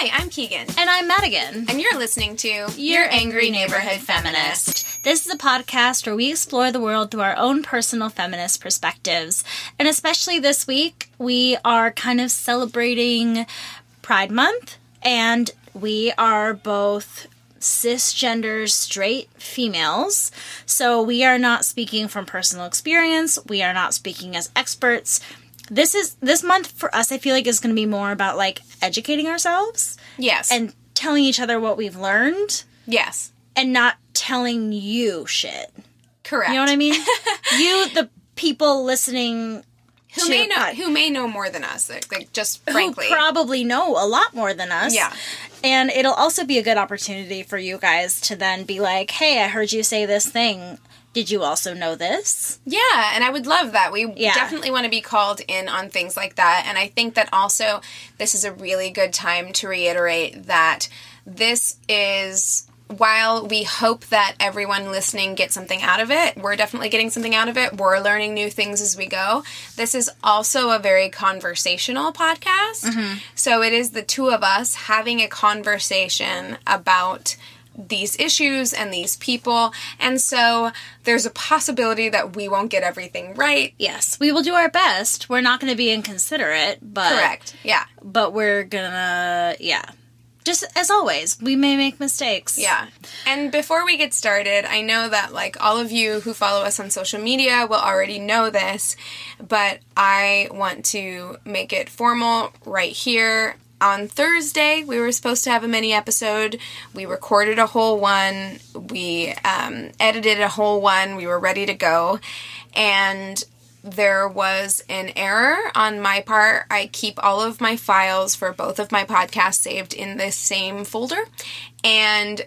Hi, I'm Keegan. And I'm Madigan. And you're listening to Your Angry Neighborhood Feminist. This is a podcast where we explore the world through our own personal feminist perspectives. And especially this week, we are kind of celebrating Pride Month, and we are both cisgender straight females. So we are not speaking from personal experience, we are not speaking as experts this is this month for us i feel like is going to be more about like educating ourselves Yes. and telling each other what we've learned yes. and not telling you shit Correct. you know what i mean you the people listening Who to may know pod- who may know more than us, like, like just who probably know a lot more than us Yeah. and it'll also be a good opportunity for you guys to then be like hey i heard you say this thing did you also know this Yeah, and I would love that. We Yeah. definitely want to be called in on things like that. And I think that also this is a really good time to reiterate that this is while we hope that everyone listening gets something out of it, we're definitely getting something out of it. We're learning new things as we go. This is also a very conversational podcast. Mm-hmm. So it is the two of us having a conversation about these issues and these people. And so there's a possibility that we won't get everything right. yes we will do our best we're not going to be inconsiderate but Correct. Yeah. but we're gonna yeah just as always we may make mistakes Yeah. And before we get started, I know that like all of you who follow us on social media will already know this, but I want to make it formal right here. On Thursday, we were supposed to have a mini episode. We recorded a whole one. We um, edited a whole one. We were ready to go. And there was an error on my part. I keep all of my files for both of my podcasts saved in the same folder. And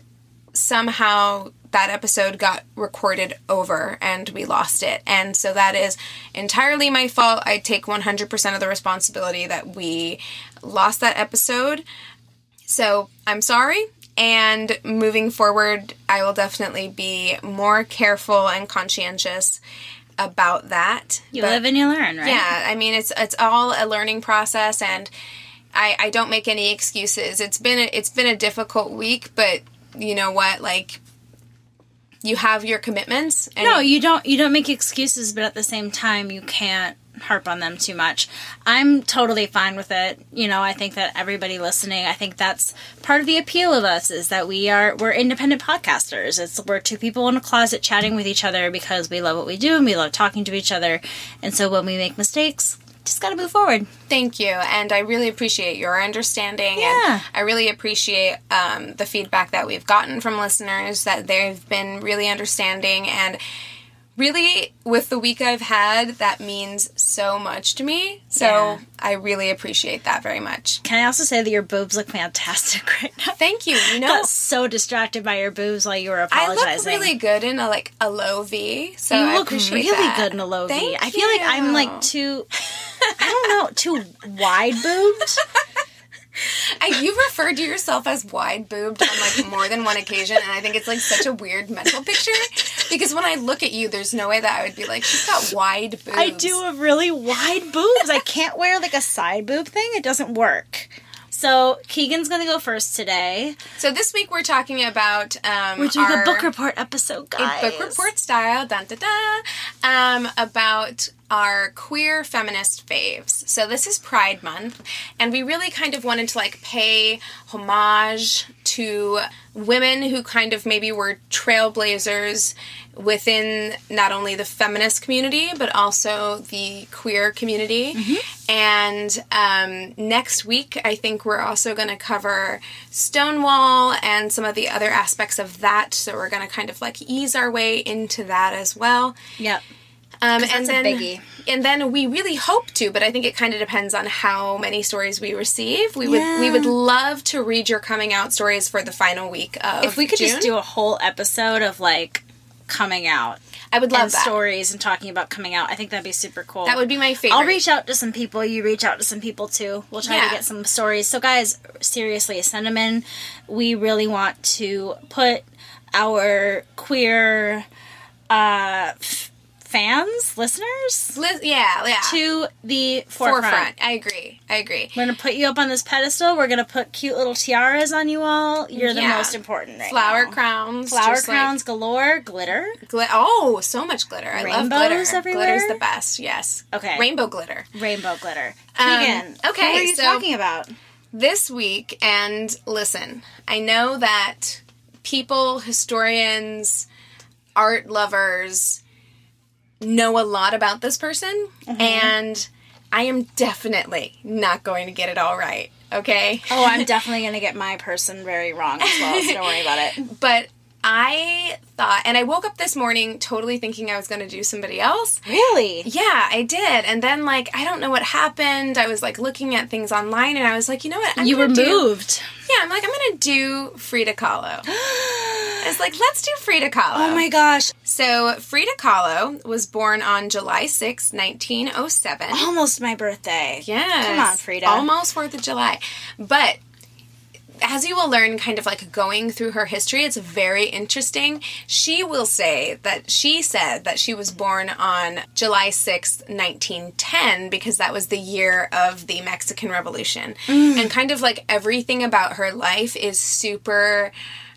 somehow that episode got recorded over and we lost it. And so that is entirely my fault. I take 100% of the responsibility that we lost that episode. So I'm sorry. And moving forward, I will definitely be more careful and conscientious about that. you But- live and you learn right yeah, I mean it's it's all a learning process, and I I don't make any excuses. It's been a, it's been a difficult week, but you know what? Like you have your commitments. And no you don't you don't make excuses but at the same time you can't harp on them too much i'm totally fine with it you know i think that everybody listening i think that's part of the appeal of us is that we are we're independent podcasters it's we're two people in a closet chatting with each other because we love what we do and we love talking to each other and so when we make mistakes just gotta move forward Thank you, and I really appreciate your understanding. Yeah. And I really appreciate um, the feedback that we've gotten from listeners that they've been really understanding and. Really, with the week I've had, that means so much to me. So Yeah. I really appreciate that very much. can i also say that your boobs look fantastic right now Thank you. You know, got so distracted by your boobs while you were apologizing. I look really good in a like a low V. So you I look really that. good in a low V. Thank I feel like I'm like too, I don't know, too wide boobed. I, you've referred to yourself as wide boobed on like more than one occasion, and I think it's like such a weird mental picture because when I look at you, there's no way that I would be like she's got wide boobs. I do have really wide boobs. I can't wear like a side boob thing. It doesn't work. So Keegan's gonna go first today. So this week we're talking about um, We're doing a book report episode, guys. book report style, dun da da, um, about our queer feminist faves. So this is Pride Month, and we really kind of wanted to like pay homage to women who kind of maybe were trailblazers within not only the feminist community but also the queer community. And um, next week, I think we're also going to cover Stonewall and some of the other aspects of that. So we're going to kind of like ease our way into that as well. Yep. Um, and then, biggie. and then we really hope to, but I think it kind of depends on how many stories we receive. We would we would love to read your coming out stories for the final week of If we could June. just do a whole episode of like coming out I would love and stories and talking about coming out, I think that'd be super cool. That would be my favorite. I'll reach out to some people. You reach out to some people too. We'll try Yeah. to get some stories. So, guys, seriously, send them in. We really want to put our queer uh, f- fans, listeners, Li- yeah, yeah. to the forefront. forefront. I agree. I agree. We're gonna put you up on this pedestal. We're gonna put cute little tiaras on you all. You're the Yeah. most important right Flower now. crowns. flower just like crowns galore, glitter. gli- oh, so much glitter. I love Rainbows glitter. everywhere? Glitter's the best. Yes. Okay. Rainbow glitter. Rainbow glitter. Um, Keegan, okay, what are you so- talking about? this week and listen i know that people historians art lovers know a lot about this person mm-hmm. and i am definitely not going to get it all right okay Oh, I'm definitely gonna get my person very wrong as well. So don't worry about it. but i thought and i woke up this morning totally thinking i was going to do somebody else Really? yeah i did and then like i don't know what happened i was like looking at things online and i was like you know what I'm You were do- moved. Yeah, I'm like, I'm gonna do Frida Kahlo. I was like, let's do Frida Kahlo. Oh my gosh. So Frida Kahlo was born on July 6, 1907. Almost my birthday. Yes. Come on, Frida. Almost 4th of July. But as you will learn, kind of like going through her history, it's very interesting. She will say that she said that she was born on July 6th, 1910, because that was the year of the Mexican Revolution. Mm. And kind of like everything about her life is super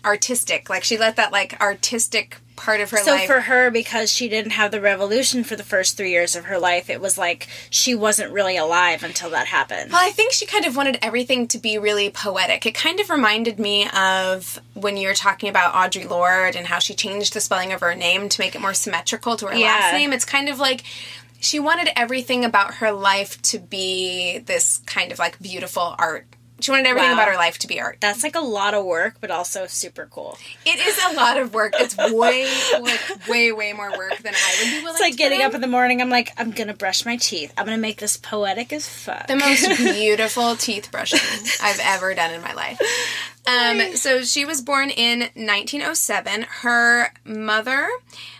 artistic. Like she let that like artistic part of her So life. for her, because she didn't have the revolution for the first three years of her life, it was like she wasn't really alive until that happened. Well, I think she kind of wanted everything to be really poetic. It kind of reminded me of when you were talking about Audre Lorde and how she changed the spelling of her name to make it more symmetrical to her Yeah. last name. It's kind of like she wanted everything about her life to be this kind of like beautiful art. She wanted everything Wow. about her life to be art. That's like a lot of work, but also super cool. It is a lot of work. It's way, like, way, way more work than I would be willing It's like getting up in the morning. I'm like, I'm gonna brush my teeth. I'm gonna make this poetic as fuck. the most beautiful teeth brushing I've ever done in my life. Um, so she was born in 1907. Her mother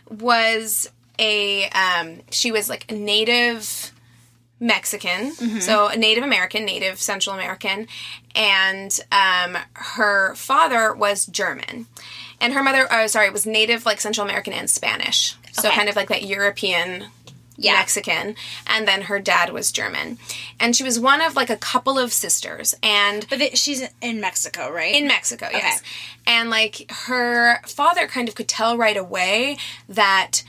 was a um, she was like a native Mexican, so a Native American, Native Central American, and um, her father was German, and her mother, oh, sorry, it was Native like Central American and Spanish, so Okay. kind of like that European Yeah. Mexican, and then her dad was German, and she was one of like a couple of sisters, and but it, she's in Mexico, right? in Mexico, yes. And like her father kind of could tell right away that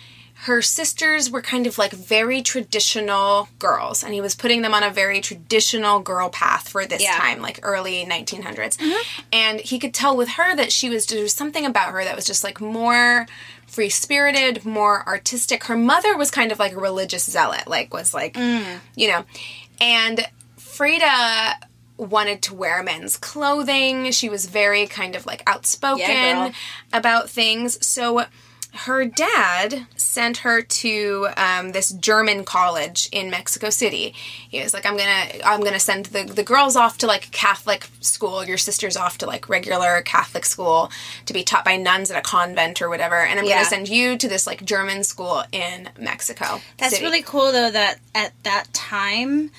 her sisters were kind of like very traditional girls and he was putting them on a very traditional girl path for this Yeah. Mm-hmm. time like early 1900s and he could tell with her that she was there was something about her that was just like more free spirited more artistic her mother was kind of like a religious zealot like was like Mm. you know and frida wanted to wear men's clothing she was very kind of like outspoken Yeah, about things so her dad sent her to um, this German college in Mexico City. He was like, "I'm gonna, I'm gonna send the the girls off to like Catholic school. Your sister's off to like regular Catholic school to be taught by nuns at a convent or whatever. And I'm Yeah. gonna send you to this like German school in Mexico. That's City." really cool though that at that time,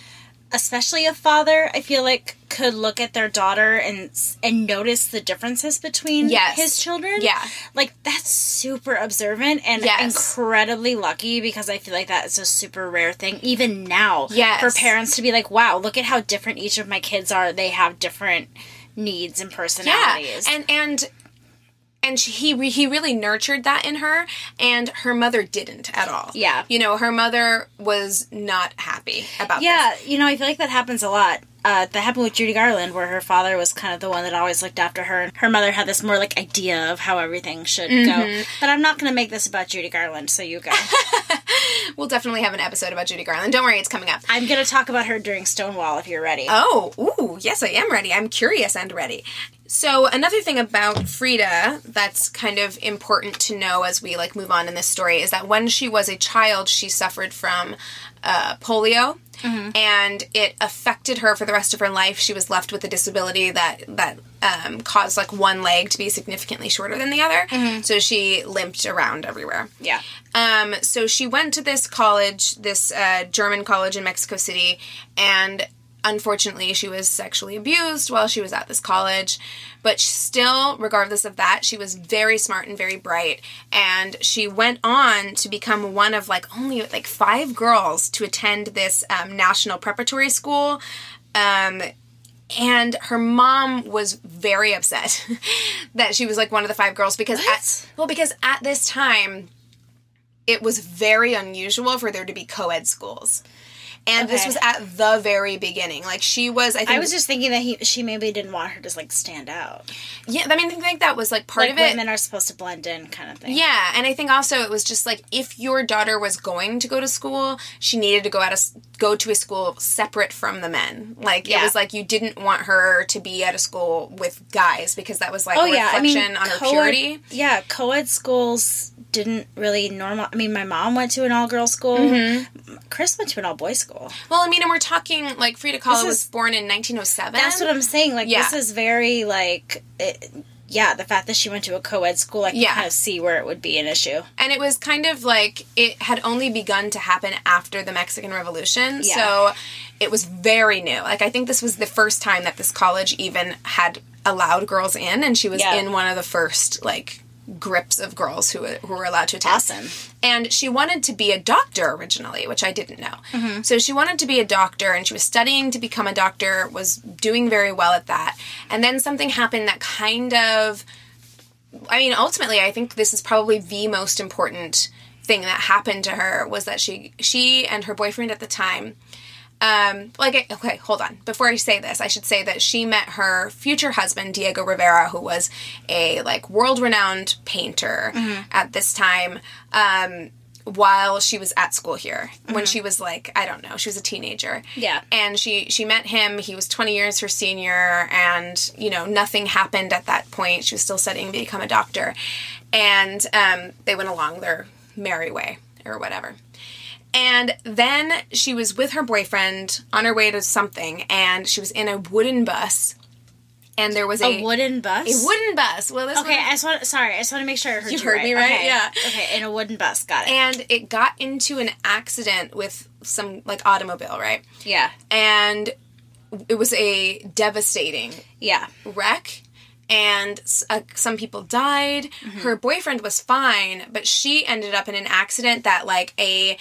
especially a father, I feel like could look at their daughter and and notice the differences between Yes. his children. Yeah. Like that's super observant and Yes. incredibly lucky because I feel like that is a super rare thing even now Yes. for parents to be like, "Wow, look at how different each of my kids are. They have different needs and yeah, personalities." and and and she, he he really nurtured that in her, and her mother didn't at all. Yeah. you know, her mother was not happy about Yeah, this. you know, I feel like that happens a lot. Uh, that happened with Judy Garland, where her father was kind of the one that always looked after her. and Her mother had this more like idea of how everything should Mm-hmm. go. But I'm not going to make this about Judy Garland, so you go. We'll definitely have an episode about Judy Garland. Don't worry, it's coming up. I'm going to talk about her during Stonewall if you're ready. Oh, ooh, yes, I am ready. I'm curious and ready. So another thing about Frida that's kind of important to know as we like move on in this story is that when she was a child, she suffered from uh, polio, and it affected her for the rest of her life. She was left with a disability that that um, caused like one leg to be significantly shorter than the other, so she limped around everywhere. Yeah. Um, so she went to this college, this uh, German college in Mexico City, and unfortunately, she was sexually abused while she was at this college. But still, regardless of that, she was very smart and very bright, and she went on to become one of like only like five girls to attend this um, national preparatory school. Um, and her mom was very upset that she was like one of the five girls because What? at, well because at this time it was very unusual for there to be co-ed schools and this was at the very beginning like she was i think I was just thinking that he she maybe didn't want her to like stand out. yeah i mean i think that was like part Like of it women are supposed to blend in kind of thing. Yeah, and I think also it was just like if your daughter was going to go to school, she needed to go at a s- go to a school separate from the men. Like it was like you didn't want her to be at a school with guys because that was like Oh a yeah, I mean, on her purity. Yeah, co-ed schools didn't really normal. I mean, my mom went to an all-girl school. Mm-hmm. Chris went to an all-boys school. Well, I mean, and we're talking like Frida Kahlo was born in 1907. That's what I'm saying. Like Yeah. this is very like. It, yeah, the fact that she went to a co-ed school, I can Yeah. kind of see where it would be an issue. and it was kind of like it had only begun to happen after the Mexican Revolution. Yeah. So it was very new. Like I think this was the first time that this college even had allowed girls in and she was Yeah. in one of the first like grips of girls who who were allowed to attend. Awesome. And she wanted to be a doctor originally, which I didn't know. Mm-hmm. So she wanted to be a doctor and she was studying to become a doctor, was doing very well at that. And then something happened that kind of I mean, ultimately, I think this is probably the most important thing that happened to her was that she she and her boyfriend at the time um like okay hold on. Before i say this i should say that she met her future husband diego rivera who was a like world renowned painter at this time um while she was at school here. When she was like i don't know she was a teenager. Yeah. and she she met him. He was 20 years her senior and you know nothing happened at that point. She was still studying to become a doctor. And um, they went along their merry way or whatever and then she was with her boyfriend on her way to something and she was in a wooden bus and there was a, A wooden bus. a wooden bus well this Okay, one- I just want. Sorry, I just want to make sure I heard You you. heard me right? Okay. Yeah. Okay, in a wooden bus. Got it. and it got into an accident with some like automobile right yeah. and it was a devastating Yeah. wreck and uh, some people died Mm-hmm. her boyfriend was fine but she ended up in an accident that like a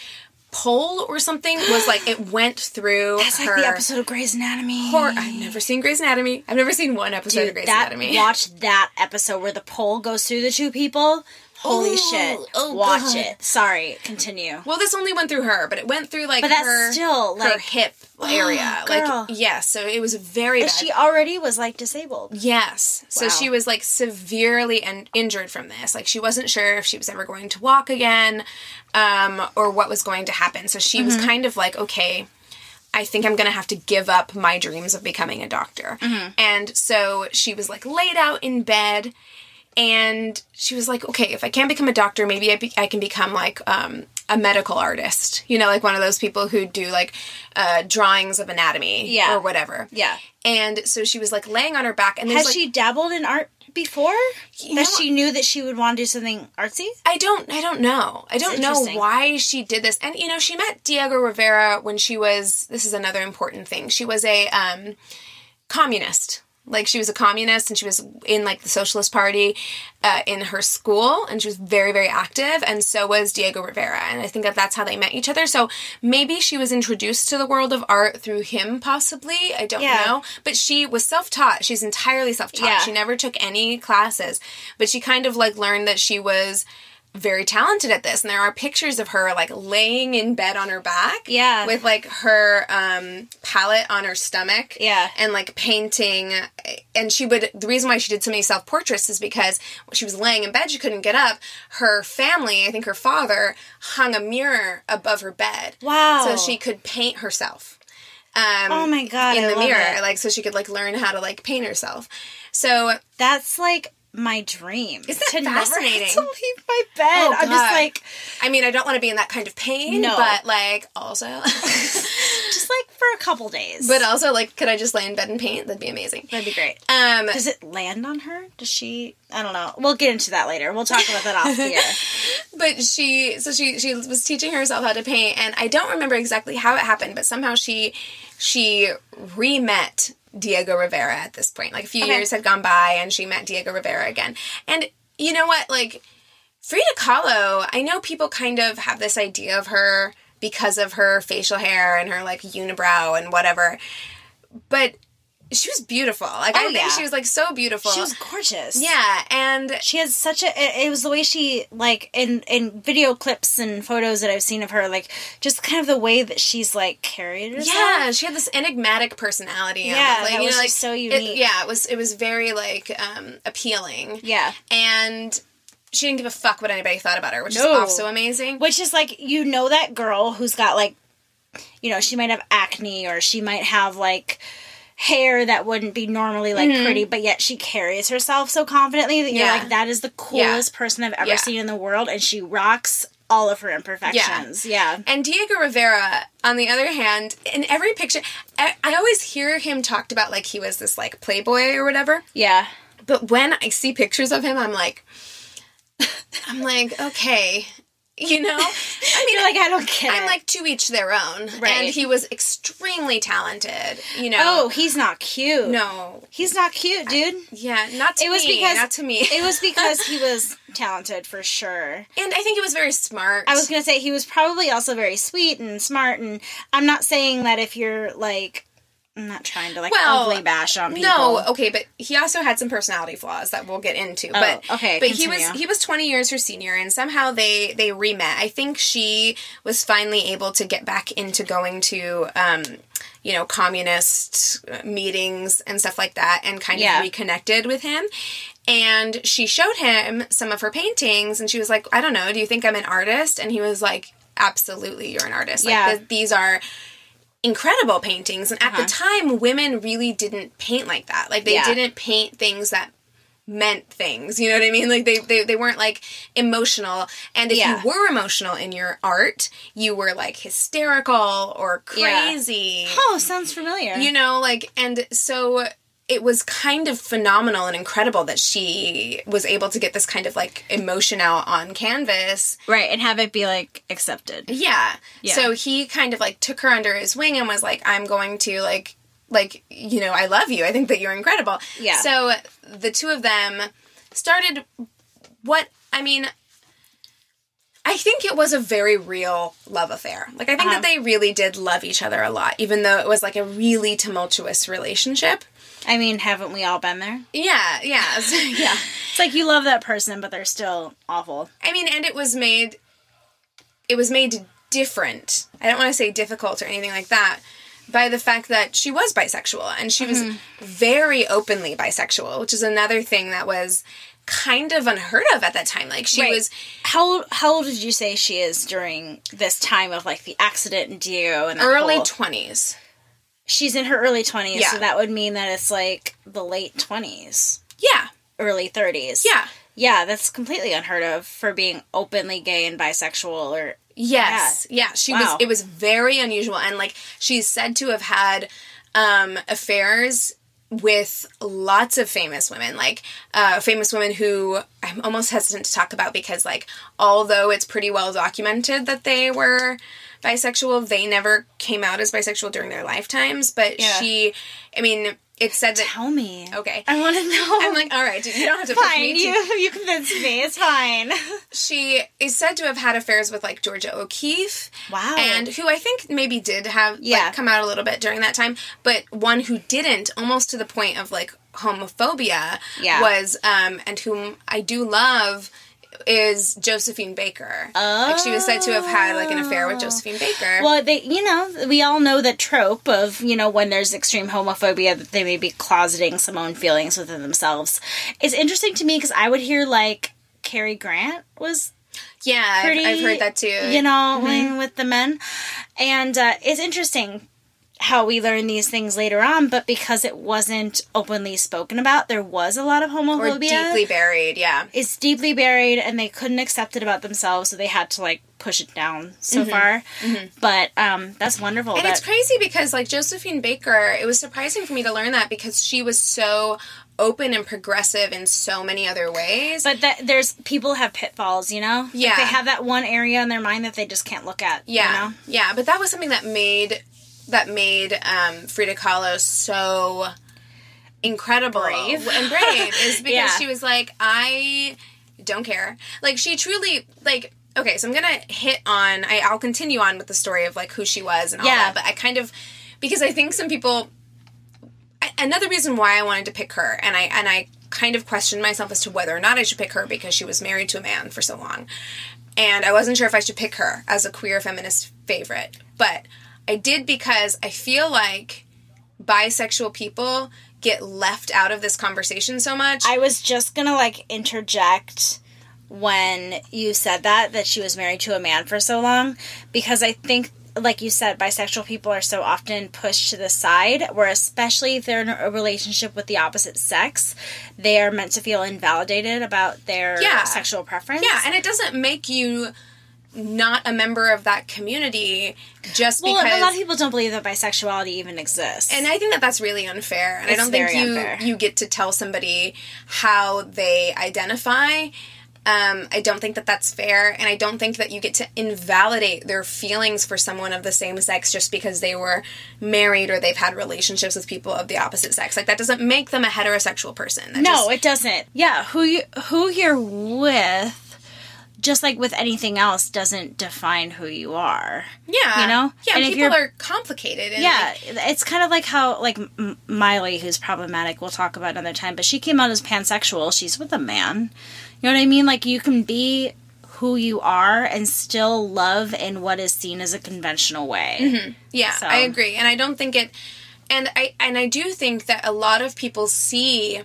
pole or something was like it went through That's like the episode of Grey's Anatomy. Hor- I've never seen Grey's Anatomy. I've never seen one episode of Dude, Grey's that Anatomy. watch that episode where the pole goes through the two people. Holy Ooh, shit! oh watch God. it. Sorry, continue. well, this only went through her, but it went through like But that's her, still, her like- hip area. girl. Like yes, so it was very And bad. she already was like disabled. Yes. So she was like severely and injured from this. Like she wasn't sure if she was ever going to walk again, um, or what was going to happen. So she was kind of like, okay, I think I'm gonna have to give up my dreams of becoming a doctor. And so she was like laid out in bed, and she was like, okay, if I can't become a doctor, maybe I, be- I can become like um, a medical artist. You know, like one of those people who do like uh, drawings of anatomy Yeah. or whatever. Yeah. And so she was like laying on her back, and Has like, she dabbled in art before? That know- she knew that she would want to do something artsy? I don't I don't know. I don't know why she did this. And you know, she met Diego Rivera when she was this is another important thing. She was a um communist. Like she was a communist and she was in like the Socialist Party uh, in her school and she was very very active and so was Diego Rivera and I think that that's how they met each other. So maybe she was introduced to the world of art through him possibly. I don't Yeah. know. But she was self-taught. She's entirely self-taught. Yeah. She never took any classes, but she kind of like learned that she was very talented at this and there are pictures of her like laying in bed on her back Yeah. with like her um palette on her stomach Yeah. and like painting and she would the reason why she did so many self-portraits is because when she was laying in bed she couldn't get up her family i think her father hung a mirror above her bed Wow. so she could paint herself um Oh my God, in I the mirror it. like so she could like learn how to like paint herself So That's like my dream. Isn't that to never fascinating? to leave my bed. Oh, I'm just like, I mean, I don't want to be in that kind of pain, No. but like also, just like for a couple days. but also like, could I just lay in bed and paint? That'd be amazing. that'd be great. Um, Does it land on her? Does she? I don't know. We'll get into that later. We'll talk about that off the air. but she, so she, she was teaching herself how to paint, and I don't remember exactly how it happened, but somehow she, she re-met Diego Rivera at this point. Like a few Okay. years had gone by, and she met Diego Rivera again. And you know what? Like Frida Kahlo, I know people kind of have this idea of her because of her facial hair and her like unibrow and whatever, but she was beautiful. Like I Oh, think yeah. she was like so beautiful. She was gorgeous. yeah, and She has such a. It, it was the way she like in in video clips and photos that I've seen of her, like just kind of the way that she's like carried herself. Yeah, she had this enigmatic personality. Yeah, like, that was just so it- unique. yeah, it was it was very like um, appealing. Yeah. and she didn't give a fuck what anybody thought about her, which No. is also amazing. Which is like you know that girl who's got like, you know, she might have acne or she might have like hair that wouldn't be normally like mm-hmm. pretty, but yet she carries herself so confidently that you're Yeah. like, that is the coolest person I've ever Yeah. seen in the world, and she rocks all of her imperfections. Yeah. And Diego Rivera, on the other hand, in every picture, I, I always hear him talked about like he was this like playboy or whatever. Yeah. But when I see pictures of him, I'm like, I'm like, okay, you know. I mean, like, I don't get I'm it. like to each their own. Right. And he was extremely talented. You know. oh, he's not cute. no. He's not cute, dude. Yeah, not to It was me. because not to me. it was because he was talented for sure. and I think he was very smart. I was gonna say he was probably also very sweet and smart, and I'm not saying that if you're like, I'm not trying to like Well, ugly bash on people. No, okay, but he also had some personality flaws that we'll get into. but Oh, okay, but he was he was twenty years her senior, and somehow they they remet. I think she was finally able to get back into going to. Um, you know, communist uh, meetings and stuff like that, and kind Yeah. of reconnected with him. And she showed him some of her paintings, and she was like, "I don't know, do you think I'm an artist?" And he was like, "Absolutely, you're an artist. Like, Yeah. th- these are incredible paintings and at Uh-huh. the time women really didn't paint like that like they Yeah. didn't paint things that meant things you know what i mean like they they, they weren't like emotional and if Yeah. you were emotional in your art you were like hysterical or Yeah. crazy Oh, sounds familiar. you know like and so it was kind of phenomenal and incredible that she was able to get this kind of like emotion out on canvas right, and have it be like accepted. yeah. Yeah. So he kind of like took her under his wing and was like, I'm going to like like, you know, I love you. I think that you're incredible. Yeah. So the two of them started what I mean I think it was a very real love affair. Like I think Uh-huh. that they really did love each other a lot, even though it was like a really tumultuous relationship. I mean, haven't we all been there? Yeah, yeah. Yeah. It's like you love that person, but they're still awful. I mean, and it was made it was made different. I don't want to say difficult or anything like that by the fact that she was bisexual and she was mm-hmm. very openly bisexual, which is another thing that was kind of unheard of at that time. Like she Right. was How old, how old did you say she is during this time of like the accident and Dio and early 20s. She's in her early twenties, Yeah. so that would mean that it's like the late twenties, Yeah. early thirties. Yeah. yeah, that's completely unheard of for being openly gay and bisexual. Or Yes. Yeah. She Wow. was it was very unusual and like she's said to have had um affairs with lots of famous women like uh famous women who I'm almost hesitant to talk about because like although it's pretty well documented that they were bisexual they never came out as bisexual during their lifetimes but Yeah. she I mean it said that tell me, okay I want to know. I'm like all right you don't have to fine. me to- You you convinced me. It's fine. she is said to have had affairs with like Georgia O'Keeffe. Wow. And who I think maybe did have Yeah. like come out a little bit during that time, but one who didn't, almost to the point of like homophobia, Yeah. was um and whom I do love is Josephine Baker. Like she was said to have had like an affair with Josephine Baker. Well, they, you know, we all know the trope of, you know, when there's extreme homophobia, that they may be closeting some own feelings within themselves. It's interesting to me because I would hear like Cary Grant was yeah, I've. I've heard that too. You know, like, with the men, and uh, it's interesting. How we learn these things later on, but because it wasn't openly spoken about, there was a lot of homophobia. Or deeply buried, yeah. it's deeply buried and they couldn't accept it about themselves, so they had to like push it down so far. But um that's wonderful. Mm-hmm. And that, it's crazy because like Josephine Baker, it was surprising for me to learn that because she was so open and progressive in so many other ways. but that there's people have pitfalls, you know? Like, Yeah. they have that one area in their mind that they just can't look at. yeah, You know? yeah, but that was something that made that made um, Frida Kahlo so incredible Brave. and brave is because Yeah. she was like, I don't care. Like she truly like. Okay, so I'm gonna hit on. I, I'll continue on with the story of like who she was and all Yeah. that. But I kind of because I think some people I- another reason why I wanted to pick her, and I and I kind of questioned myself as to whether or not I should pick her because she was married to a man for so long, and I wasn't sure if I should pick her as a queer feminist favorite, but I did because I feel like bisexual people get left out of this conversation so much. I was just gonna like interject when you said that that she was married to a man for so long because I think like you said bisexual people are so often pushed to the side where especially if they're in a relationship with the opposite sex they are meant to feel invalidated about their Yeah. sexual preference yeah, and it doesn't make you not a member of that community just well because a lot of people don't believe that bisexuality even exists And I think that that's really unfair. And I don't think you unfair. you get to tell somebody how they identify. Um, I don't think that that's fair, and I don't think that you get to invalidate their feelings for someone of the same sex just because they were married or they've had relationships with people of the opposite sex. Like that doesn't make them a heterosexual person. That No, just- it doesn't. Yeah, who you who you're with, just like with anything else, doesn't define who you are. yeah, you know? yeah. And people you're- complicated. And Yeah, like, it's kind of like how like M- Miley, who's problematic, we'll talk about another time, but she came out as pansexual. She's with a man. You know what I mean? Like you can be who you are and still love in what is seen as a conventional way. Mm-hmm. Yeah, So- I agree, and I don't think it. And I and I do think that a lot of people see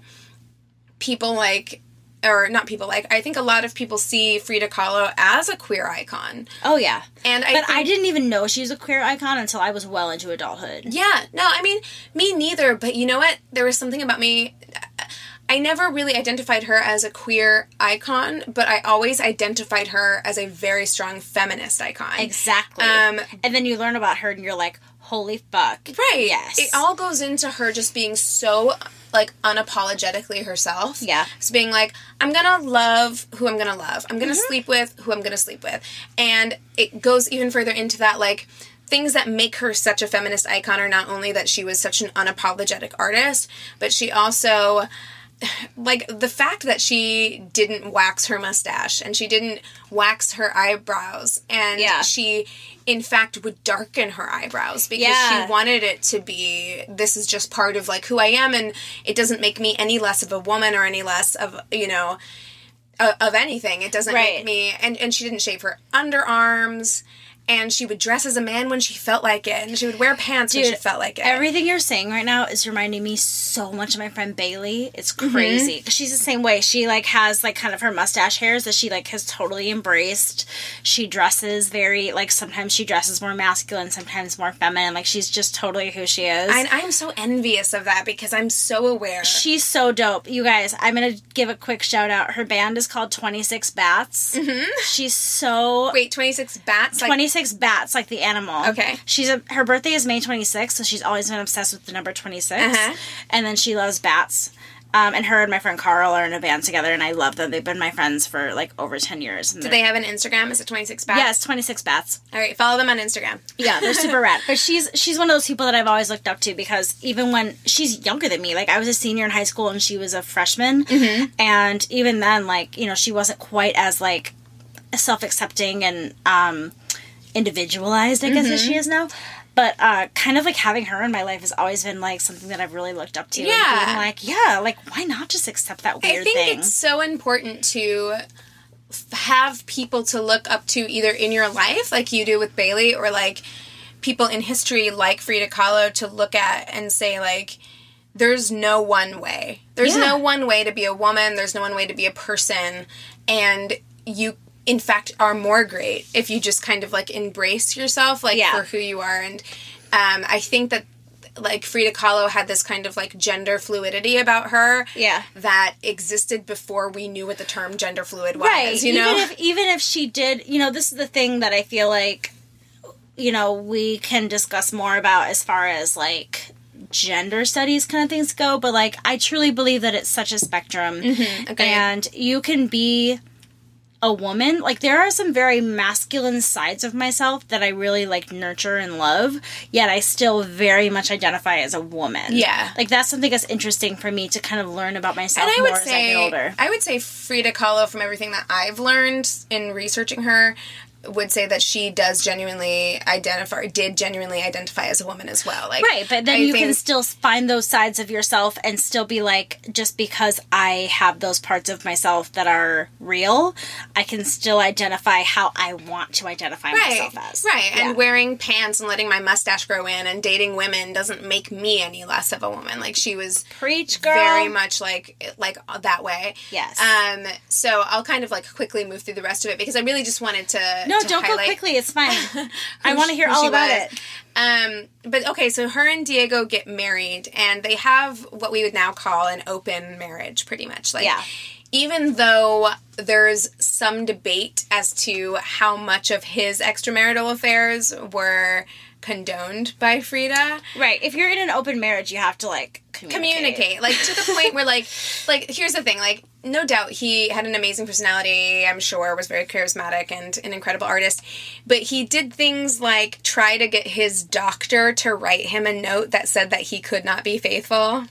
people like, or not people like. I think a lot of people see Frida Kahlo as a queer icon, Oh yeah, and I. but think, I didn't even know she was a queer icon until I was well into adulthood. Yeah, no, I mean me neither. But you know what? There was something about me. I never really identified her as a queer icon, but I always identified her as a very strong feminist icon. Exactly. Um, and then you learn about her and you're like, holy fuck. Right. Yes. It all goes into her just being so like unapologetically herself. Yeah. Just being like, I'm gonna love who I'm gonna love. I'm gonna mm-hmm. sleep with who I'm gonna sleep with. And it goes even further into that like things that make her such a feminist icon are not only that she was such an unapologetic artist, but she also like the fact that she didn't wax her mustache and she didn't wax her eyebrows and Yeah. she in fact would darken her eyebrows because Yeah. she wanted it to be this is just part of like who I am and it doesn't make me any less of a woman or any less of you know of, of anything it doesn't Right. make me and and she didn't shave her underarms and she would dress as a man when she felt like it, and she would wear pants Dude, when she felt like it. Everything you're saying right now is reminding me so much of my friend Bailey. It's mm-hmm. crazy. Mm-hmm. She's the same way. She like has like kind of her mustache hairs that she like has totally embraced. She dresses very like sometimes she dresses more masculine, sometimes more feminine. Like she's just totally who she is. And I'm so envious of that because I'm so aware. She's so dope. You guys, I'm gonna give a quick shout out. Her band is called 26 Bats. Mm-hmm. She's so Wait, 26 Bats? 26 bats like the animal. Okay. She's a, her birthday is May 26th, so she's always been obsessed with the number 26. Uh-huh. And then she loves bats. Um, and her and my friend Carl are in a band together, and I love them. They've been my friends for like over ten years. Do they have an Instagram? Is it twenty six bats? Yes, yeah, twenty six bats. All right, follow them on Instagram. Yeah, they're super rad. But she's she's one of those people that I've always looked up to because even when she's younger than me, like I was a senior in high school and she was a freshman, mm-hmm. and even then, like you know, she wasn't quite as like self accepting and um individualized i guess as Mm-hmm. she is now but uh kind of like having her in my life has always been like something that i've really looked up to and Yeah. being like yeah like why not just accept that weird I think thing it's so important to f- have people to look up to either in your life, like you do with Bailey, or like people in history like Frida Kahlo to look at and say, like, there's no one way. There's Yeah. no one way to be a woman, there's no one way to be a person, and you. In fact, are more great if you just kind of like embrace yourself, like Yeah. for who you are, and Um, I think that like Frida Kahlo had this kind of like gender fluidity about her Yeah. that existed before we knew what the term gender fluid was. right You know, even if even if she did you know this is the thing that i feel like you know we can discuss more about as far as like gender studies kind of things go but like i truly believe that it's such a spectrum agreed. and you can be a woman like there are some very masculine sides of myself that i really like nurture and love yet i still very much identify as a woman Yeah. like that's something that's interesting for me to kind of learn about myself and I more would as i get say older I would say Frida Kahlo, from everything that I've learned in researching her, would say that she does genuinely identify, did genuinely identify as a woman as well. Like, Right, but then I you can still find those sides of yourself and still be like, just because I have those parts of myself that are real, I can still identify how I want to identify Right, myself as. right, Yeah. and wearing pants and letting my mustache grow in and dating women doesn't make me any less of a woman. Like she was Preach, girl. very much like like that way. Yes. Um. So I'll kind of like quickly move through the rest of it because I really just wanted to. No, don't go quickly. It's fine. I want to hear all about was. it. Um, but okay, so her and Diego get married, and they have what we would now call an open marriage, pretty much. Like, Yeah. even though there's some debate as to how much of his extramarital affairs were condoned by Frida, Right. If you're in an open marriage, you have to like communicate. communicate like to the point where like like here's the thing like no doubt he had an amazing personality i'm sure was very charismatic and an incredible artist. But he did things like try to get his doctor to write him a note that said that he could not be faithful.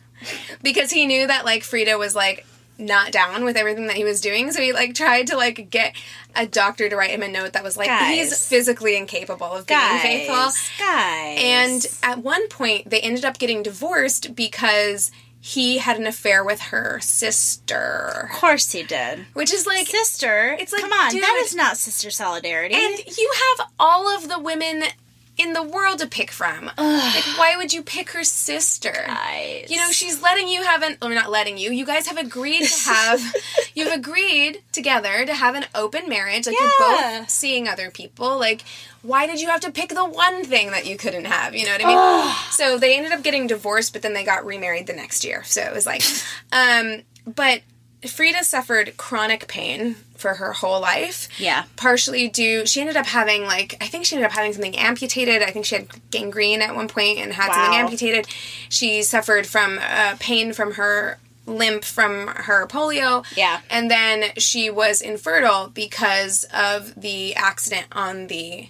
Because he knew that like frida was like not down with everything that he was doing. So he like tried to like get a doctor to write him a note that was like he's physically incapable of being Guys, faithful. Guys, and at one point, they ended up getting divorced because he had an affair with her sister. of course he did. Which is like, Sister, It's like, come on, dude. that is not sister solidarity. and you have all of the women in the world to pick from. Like, why would you pick her sister? Guys. You know, she's letting you have an, or not letting you, you guys have agreed to have, you've agreed together to have an open marriage. Like, you're both seeing other people. Like, why did you have to pick the one thing that you couldn't have? You know what I mean? so they ended up getting divorced, but then they got remarried the next year. So it was like, um, but Frida suffered chronic pain for her whole life Yeah. partially due she ended up having like i think she ended up having something amputated i think she had gangrene at one point and had something amputated she suffered from uh, pain from her limp from her polio Yeah. and then she was infertile because of the accident on the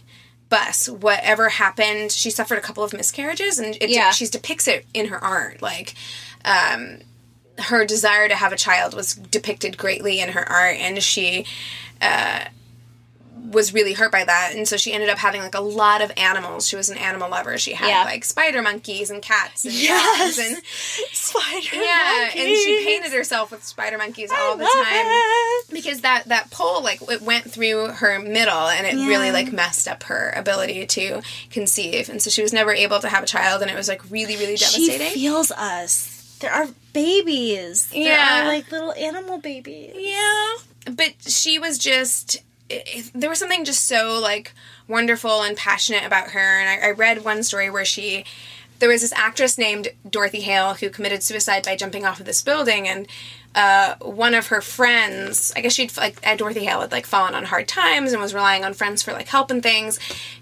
bus whatever happened she suffered a couple of miscarriages and it, Yeah. she depicts it in her art like um her desire to have a child was depicted greatly in her art and she uh, was really hurt by that and so she ended up having like a lot of animals she was an animal lover she had Yeah. like spider monkeys and cats and Yes. dogs and Spider monkeys. yeah and she painted herself with spider monkeys all the time because that that pole like it went through her middle and it really like messed up her ability to conceive and so she was never able to have a child and it was like really really devastating She feels us. There are babies. There Yeah. are like little animal babies. Yeah, but she was just. It, there was something just so like wonderful and passionate about her, and I, I read one story where she. There was this actress named Dorothy Hale who committed suicide by jumping off of this building, and uh, one of her friends, I guess she'd like Dorothy Hale had like fallen on hard times and was relying on friends for like help and things,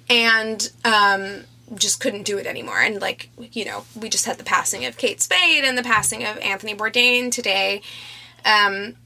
and um, just couldn't do it anymore. And like you know, we just had the passing of Kate Spade and the passing of Anthony Bourdain today. Um,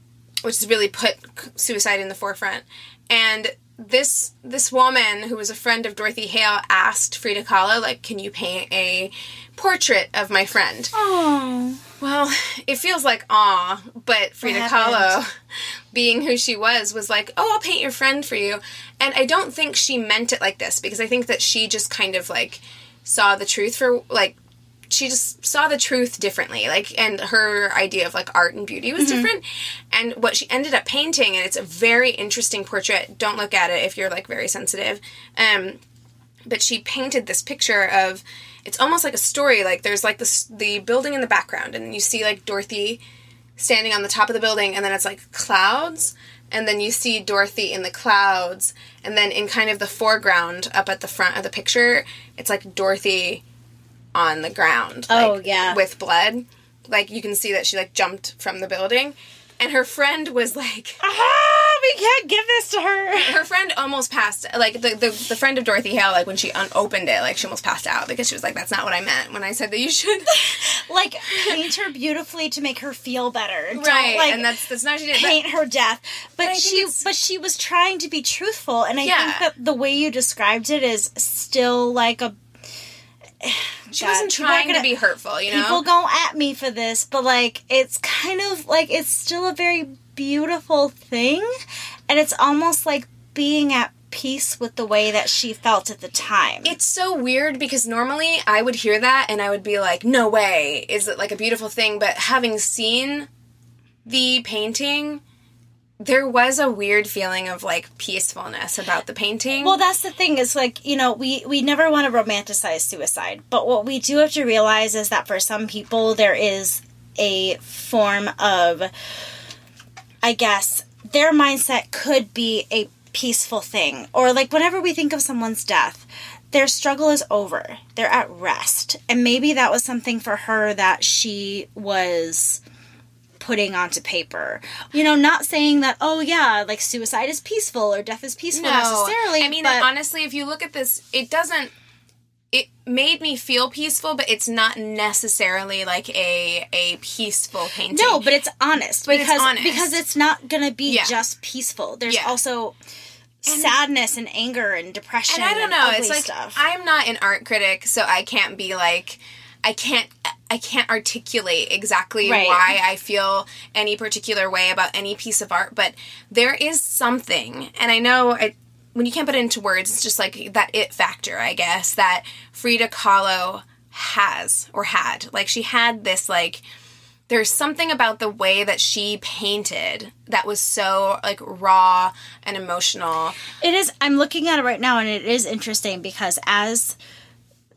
which has really put suicide in the forefront. And this this woman who was a friend of Dorothy Hale asked Frida Kahlo, like, "Can you paint a portrait of my friend?" Oh. Well, it feels like aw, but Frida? Kahlo, being who she was, was like, "Oh, I'll paint your friend for you." And I don't think she meant it like this because I think that she just kind of like saw the truth for like she just saw the truth differently like and her idea of like art and beauty was different and what she ended up painting and it's a very interesting portrait don't look at it if you're like very sensitive um but she painted this picture of it's almost like a story like there's like this the building in the background and you see like dorothy standing on the top of the building and then it's like clouds and then you see dorothy in the clouds and then in kind of the foreground up at the front of the picture it's like dorothy on the ground. Oh, like, yeah. with blood. Like you can see that she like jumped from the building, and her friend was like, Ah, we can't give this to her. her friend almost passed. Like the the, the friend of Dorothy Hale, like when she unopened it, like she almost passed out because she was like, "That's not what I meant when I said that you should." like paint her beautifully to make her feel better. Don't, right, like, and that's that's not what she did. but- paint her death. But, think she but she was trying to be truthful and I Yeah. think that the way you described it is still like a she God, wasn't trying to gonna- be hurtful, you know. people go at me for this, but like it's kind of like it's still a very beautiful thing and it's almost like being at peace with the way that she felt at the time. It's so weird because normally I would hear that and I would be like, no way, is it like a beautiful thing? But having seen the painting, there was a weird feeling of like peacefulness about the painting. Well, that's the thing is like, you know, we we never want to romanticize suicide, but what we do have to realize is that for some people there is a form of I guess their mindset could be a peaceful thing or like whenever we think of someone's death, their struggle is over. They're at rest. And maybe that was something for her that she was putting onto paper. You know, not saying that, oh yeah, like suicide is peaceful or death is peaceful necessarily. I mean, but honestly, if you look at this, it doesn't. It made me feel peaceful, but it's not necessarily like a a peaceful painting. no, but it's honest But it's because honest. because it's not gonna be Yeah. just peaceful. There's Yeah. also sadness and anger and depression and I don't know. It's like stuff. I'm not an art critic, so I can't be like I can't I can't articulate exactly Right. why I feel any particular way about any piece of art, but there is something, and I know I, when you can't put it into words, it's just like that it factor, I guess, that Frida Kahlo has or had. Like she had this like there's something about the way that she painted that was so like raw and emotional. It is. I'm looking at it right now, and it is interesting because as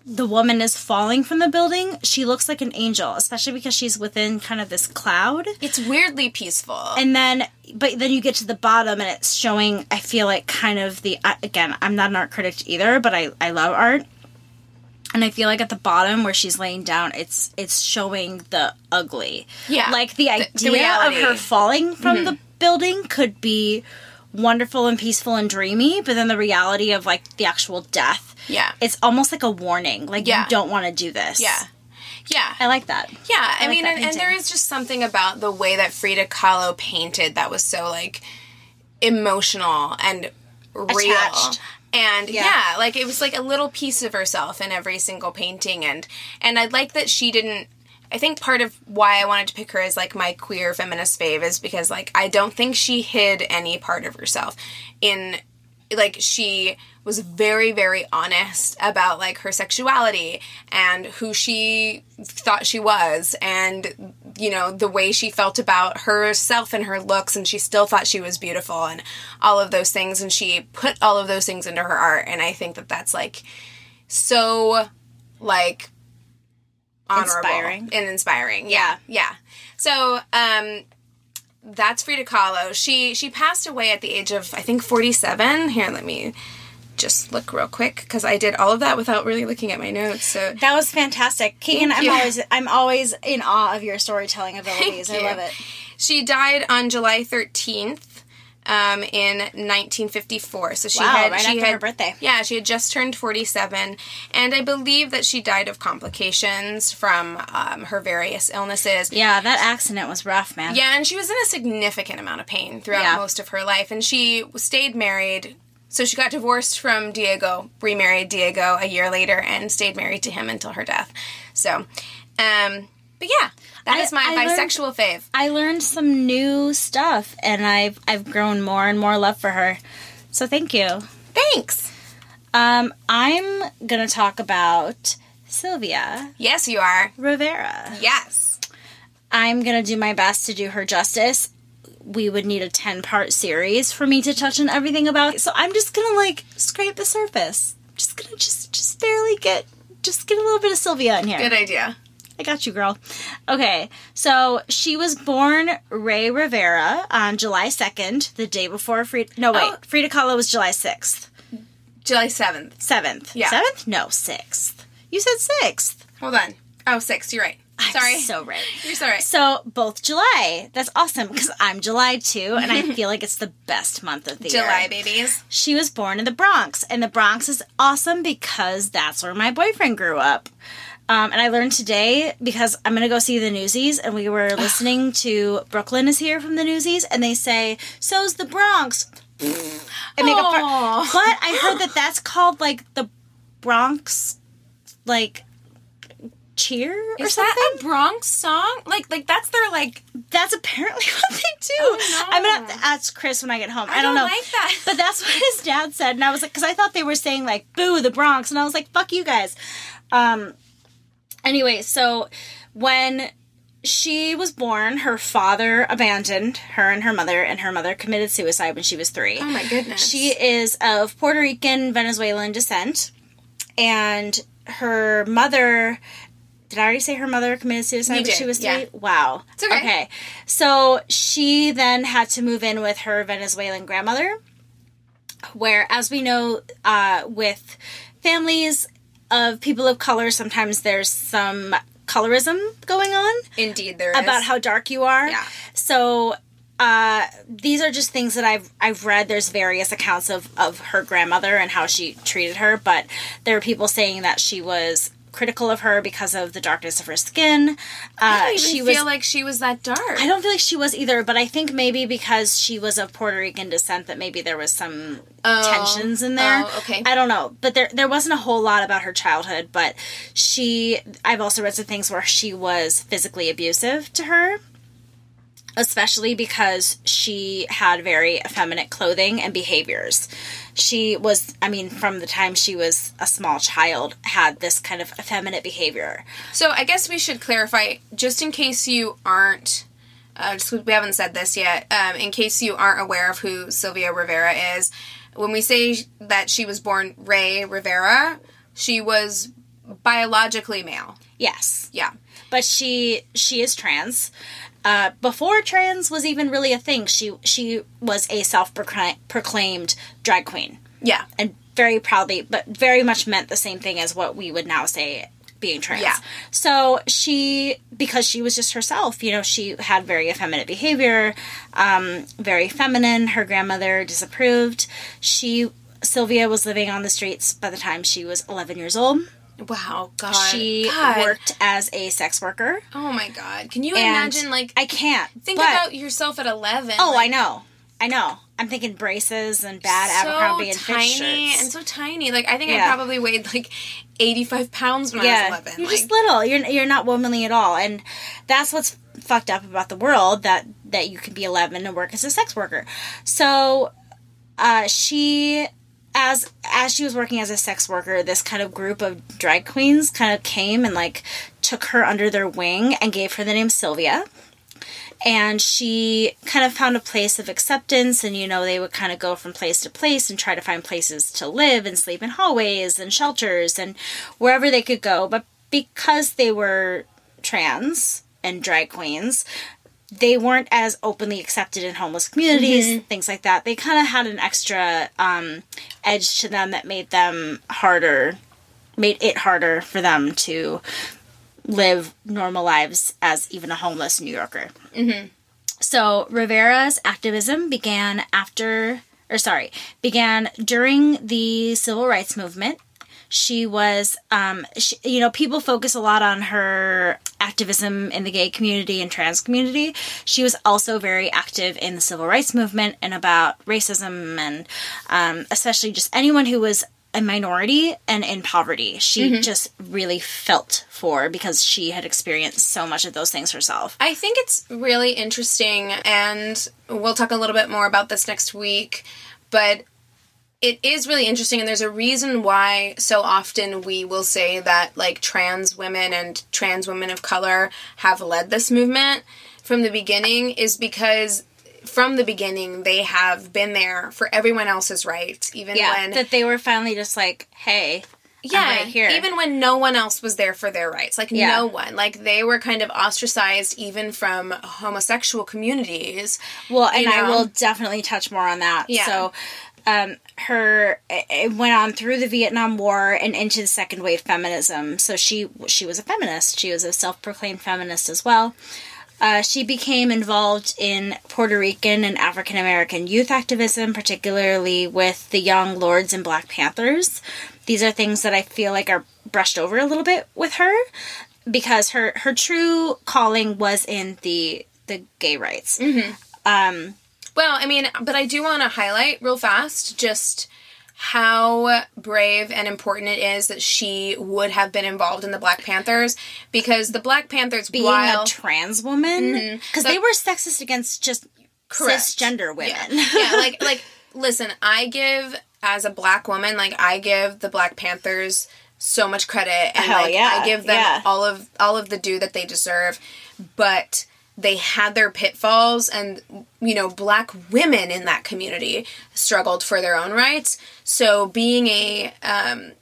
the woman is falling from the building, she looks like an angel, especially because she's within kind of this cloud. It's weirdly peaceful. And then, but then you get to the bottom, and it's showing. I feel like kind of the again. I'm not an art critic either, but I I love art. And I feel like at the bottom where she's laying down, it's it's showing the ugly. Yeah. like the the idea of her falling from the mm-hmm. building could be wonderful and peaceful and dreamy, but then the reality of like the actual death, yeah. it's almost like a warning. Like Yeah. you don't want to do this. Yeah. Yeah. I like that. Yeah, I, like mean, and, and there is just something about the way that Frida Kahlo painted that was so like emotional and real. Attached. And Yeah. yeah. like it was like a little piece of herself in every single painting and and I like that she didn't I think part of why I wanted to pick her as like my queer feminist fave is because like I don't think she hid any part of herself in like she was very very honest about like her sexuality and who she thought she was and you know the way she felt about herself and her looks and she still thought she was beautiful and all of those things and she put all of those things into her art and i think that that's like so like honorable Inspiring. and inspiring yeah yeah so um that's Frida Kahlo. She she passed away at the age of I think 47. Here, let me just look real quick because I did all of that without really looking at my notes. So That was fantastic, Keegan. I'm always I'm always in awe of your storytelling abilities. I you. love it. she died on July 13th um, in 1954. So she Wow, had right she after had, her birthday. Yeah, she had just turned 47, and I believe that she died of complications from um, her various illnesses. Yeah, that accident was rough, man. Yeah, and she was in a significant amount of pain throughout Yeah. most of her life, and she stayed married. So she got divorced from Diego, remarried Diego a year later, and stayed married to him until her death. So, um, but yeah, that I- is my I learned- bisexual fave. I learned some new stuff, and I've I've grown more and more love for her. So thank you. Thanks. Um, I'm gonna talk about Sylvia Yes, you are. Rivera. Yes. I'm gonna do my best to do her justice. We would need a 10 part series for me to touch on everything about. So I'm just gonna like scrape the surface. Just gonna just just barely get just get a little bit of Sylvia in here. Good idea. I got you, girl. Okay, so she was born Ray Rivera on July 2nd, the day before Frida. No, wait. Oh. Frida Kahlo was July 6th. July 7th. 7th. Yeah. 7th? No, 6th. You said 6th. Hold on. Oh, 6th, You're right. I'm Sorry. so right. You're so right. So both July. That's awesome because I'm July too, and I feel like it's the best month of the July year. July babies. She was born in the Bronx, and the Bronx is awesome because that's where my boyfriend grew up. Um, and I learned today because I'm gonna go see the Newsies, and we were listening to Brooklyn is here from the Newsies, and they say so's the Bronx. and make for, Aw. but I heard that that's called like the Bronx, like cheer or Is something. that a Bronx song? Like, like that's their like. That's apparently what they do. Oh, no. I'm gonna have to ask Chris when I get home. I, I don't, don't know, like that. but that's what his dad said, and I was like, because I thought they were saying like "boo the Bronx," and I was like, "Fuck you guys." Um. Anyway, so when she was born, her father abandoned her and her mother, and her mother committed suicide when she was three. Oh my goodness. She is of Puerto Rican Venezuelan descent, and her mother. Did I already say her mother committed suicide You when did, she was three? yeah. Wow. It's okay. Okay. So she then had to move in with her Venezuelan grandmother, where, as we know, uh, with families of people of color, sometimes there's some colorism going on Indeed, there is about how dark you are. Yeah. So uh, these are just things that I've I've read. There's various accounts of of her grandmother and how she treated her, but there are people saying that she was critical of her because of the darkness of her skin. Uh, I don't even she feel was. like she was that dark. I don't feel like she was either, but I think maybe because she was of Puerto Rican descent that maybe there was some Oh. tensions in there. Oh, okay. I don't know, but there there wasn't a whole lot about her childhood. But she, I've also read some things where she was physically abusive to her, especially because she had very effeminate clothing and behaviors. She was, I mean, from the time she was a small child, had this kind of effeminate behavior. So I guess we should clarify, just in case you aren't, uh, just we haven't said this yet, um, in case you aren't aware of who Sylvia Rivera is, when we say that she was born Ray Rivera, she was biologically male. Yes. Yeah. but she she is trans. Uh, before trans was even really a thing, she she was a self proclaimed drag queen, Yeah. and very proudly, but very much meant the same thing as what we would now say being trans. Yeah. So she, because she was just herself, you know, she had very effeminate behavior, um, very feminine. Her grandmother disapproved. She Sylvia was living on the streets by the time she was 11 years old. Wow, God. She God. worked as a sex worker. Oh my God. Can you And imagine, like, I can't think but- about yourself at 11. Oh, like, I know, I know. I'm thinking braces and bad so Abercrombie and tiny Fitch shirts. and so tiny. Like I think Yeah. I probably weighed like eighty five pounds when I was eleven. you're like, just little. You're you're not womanly at all, and that's what's fucked up about the world that that you can be 11 and work as a sex worker. So, uh, she. As as she was working as a sex worker, this kind of group of drag queens kind of came and like took her under their wing and gave her the name Sylvia. and she kind of found a place of acceptance and you know they would kind of go from place to place and try to find places to live and sleep in hallways and shelters and wherever they could go but because they were trans and drag queens they weren't as openly accepted in homeless communities things like that they kind of had an extra um, edge to them that made them harder made it harder for them to live normal lives as even a homeless New Yorker. Mm-hmm. So Rivera's activism began after, or sorry, began during the civil rights movement. She was, um, she, you know, people focus a lot on her activism in the gay community and trans community. She was also very active in the civil rights movement and about racism and um, especially just anyone who was a minority and in poverty. She just really felt for because she had experienced so much of those things herself. I think it's really interesting, and we'll talk a little bit more about this next week, but it is really interesting, and there's a reason why so often we will say that, like, trans women and trans women of color have led this movement from the beginning, is because from the beginning they have been there for everyone else's rights, even when that they were finally just like, hey, yeah, right here. even when no one else was there for their rights, like Yeah. no one, like they were kind of ostracized even from homosexual communities. Well, and You I will definitely touch more on that. Yeah. So, um, her it went on through the Vietnam War and into the second wave feminism. So she she was a feminist. She was a self proclaimed feminist as well. Uh, she became involved in Puerto Rican and African American youth activism, particularly with the Young Lords and Black Panthers. These are things that I feel like are brushed over a little bit with her because her her true calling was in the the gay rights. Um, Well, I mean, but I do want to highlight real fast just how brave and important it is that she would have been involved in the Black Panthers because the Black Panthers, being while a trans woman mm-hmm. because they were sexist against just Correct. cisgender women. Yeah. yeah, like like listen, I give as a black woman, like I give the Black Panthers so much credit and Hell like yeah, I give them yeah. all of all of the due that they deserve. But they had their pitfalls and you know, black women in that community struggled for their own rights. So being a um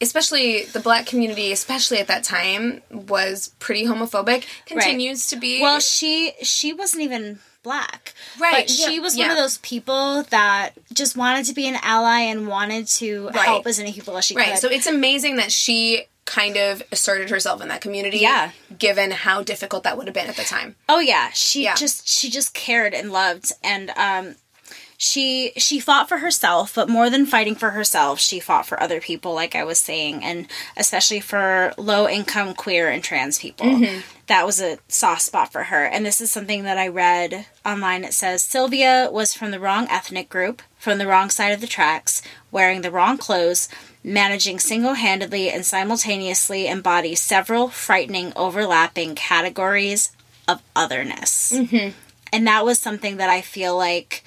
especially the black community, especially at that time, was pretty homophobic. Continues to be. Well, she she wasn't even black, Right, But she yeah, was one yeah. of those people that just wanted to be an ally and wanted to Right. help as many people as she Right. could. So it's amazing that she kind of asserted herself in that community. Yeah. Given how difficult that would have been at the time. Oh yeah, she Yeah. just she just cared and loved and um she she fought for herself, but more than fighting for herself, she fought for other people like I was saying and especially for low income queer and trans people. That was a soft spot for her. And this is something that I read online. It says Sylvia was from the wrong ethnic group, from the wrong side of the tracks, wearing the wrong clothes, managing single handedly and simultaneously embody several frightening overlapping categories of otherness. Mm-hmm. And that was something that I feel like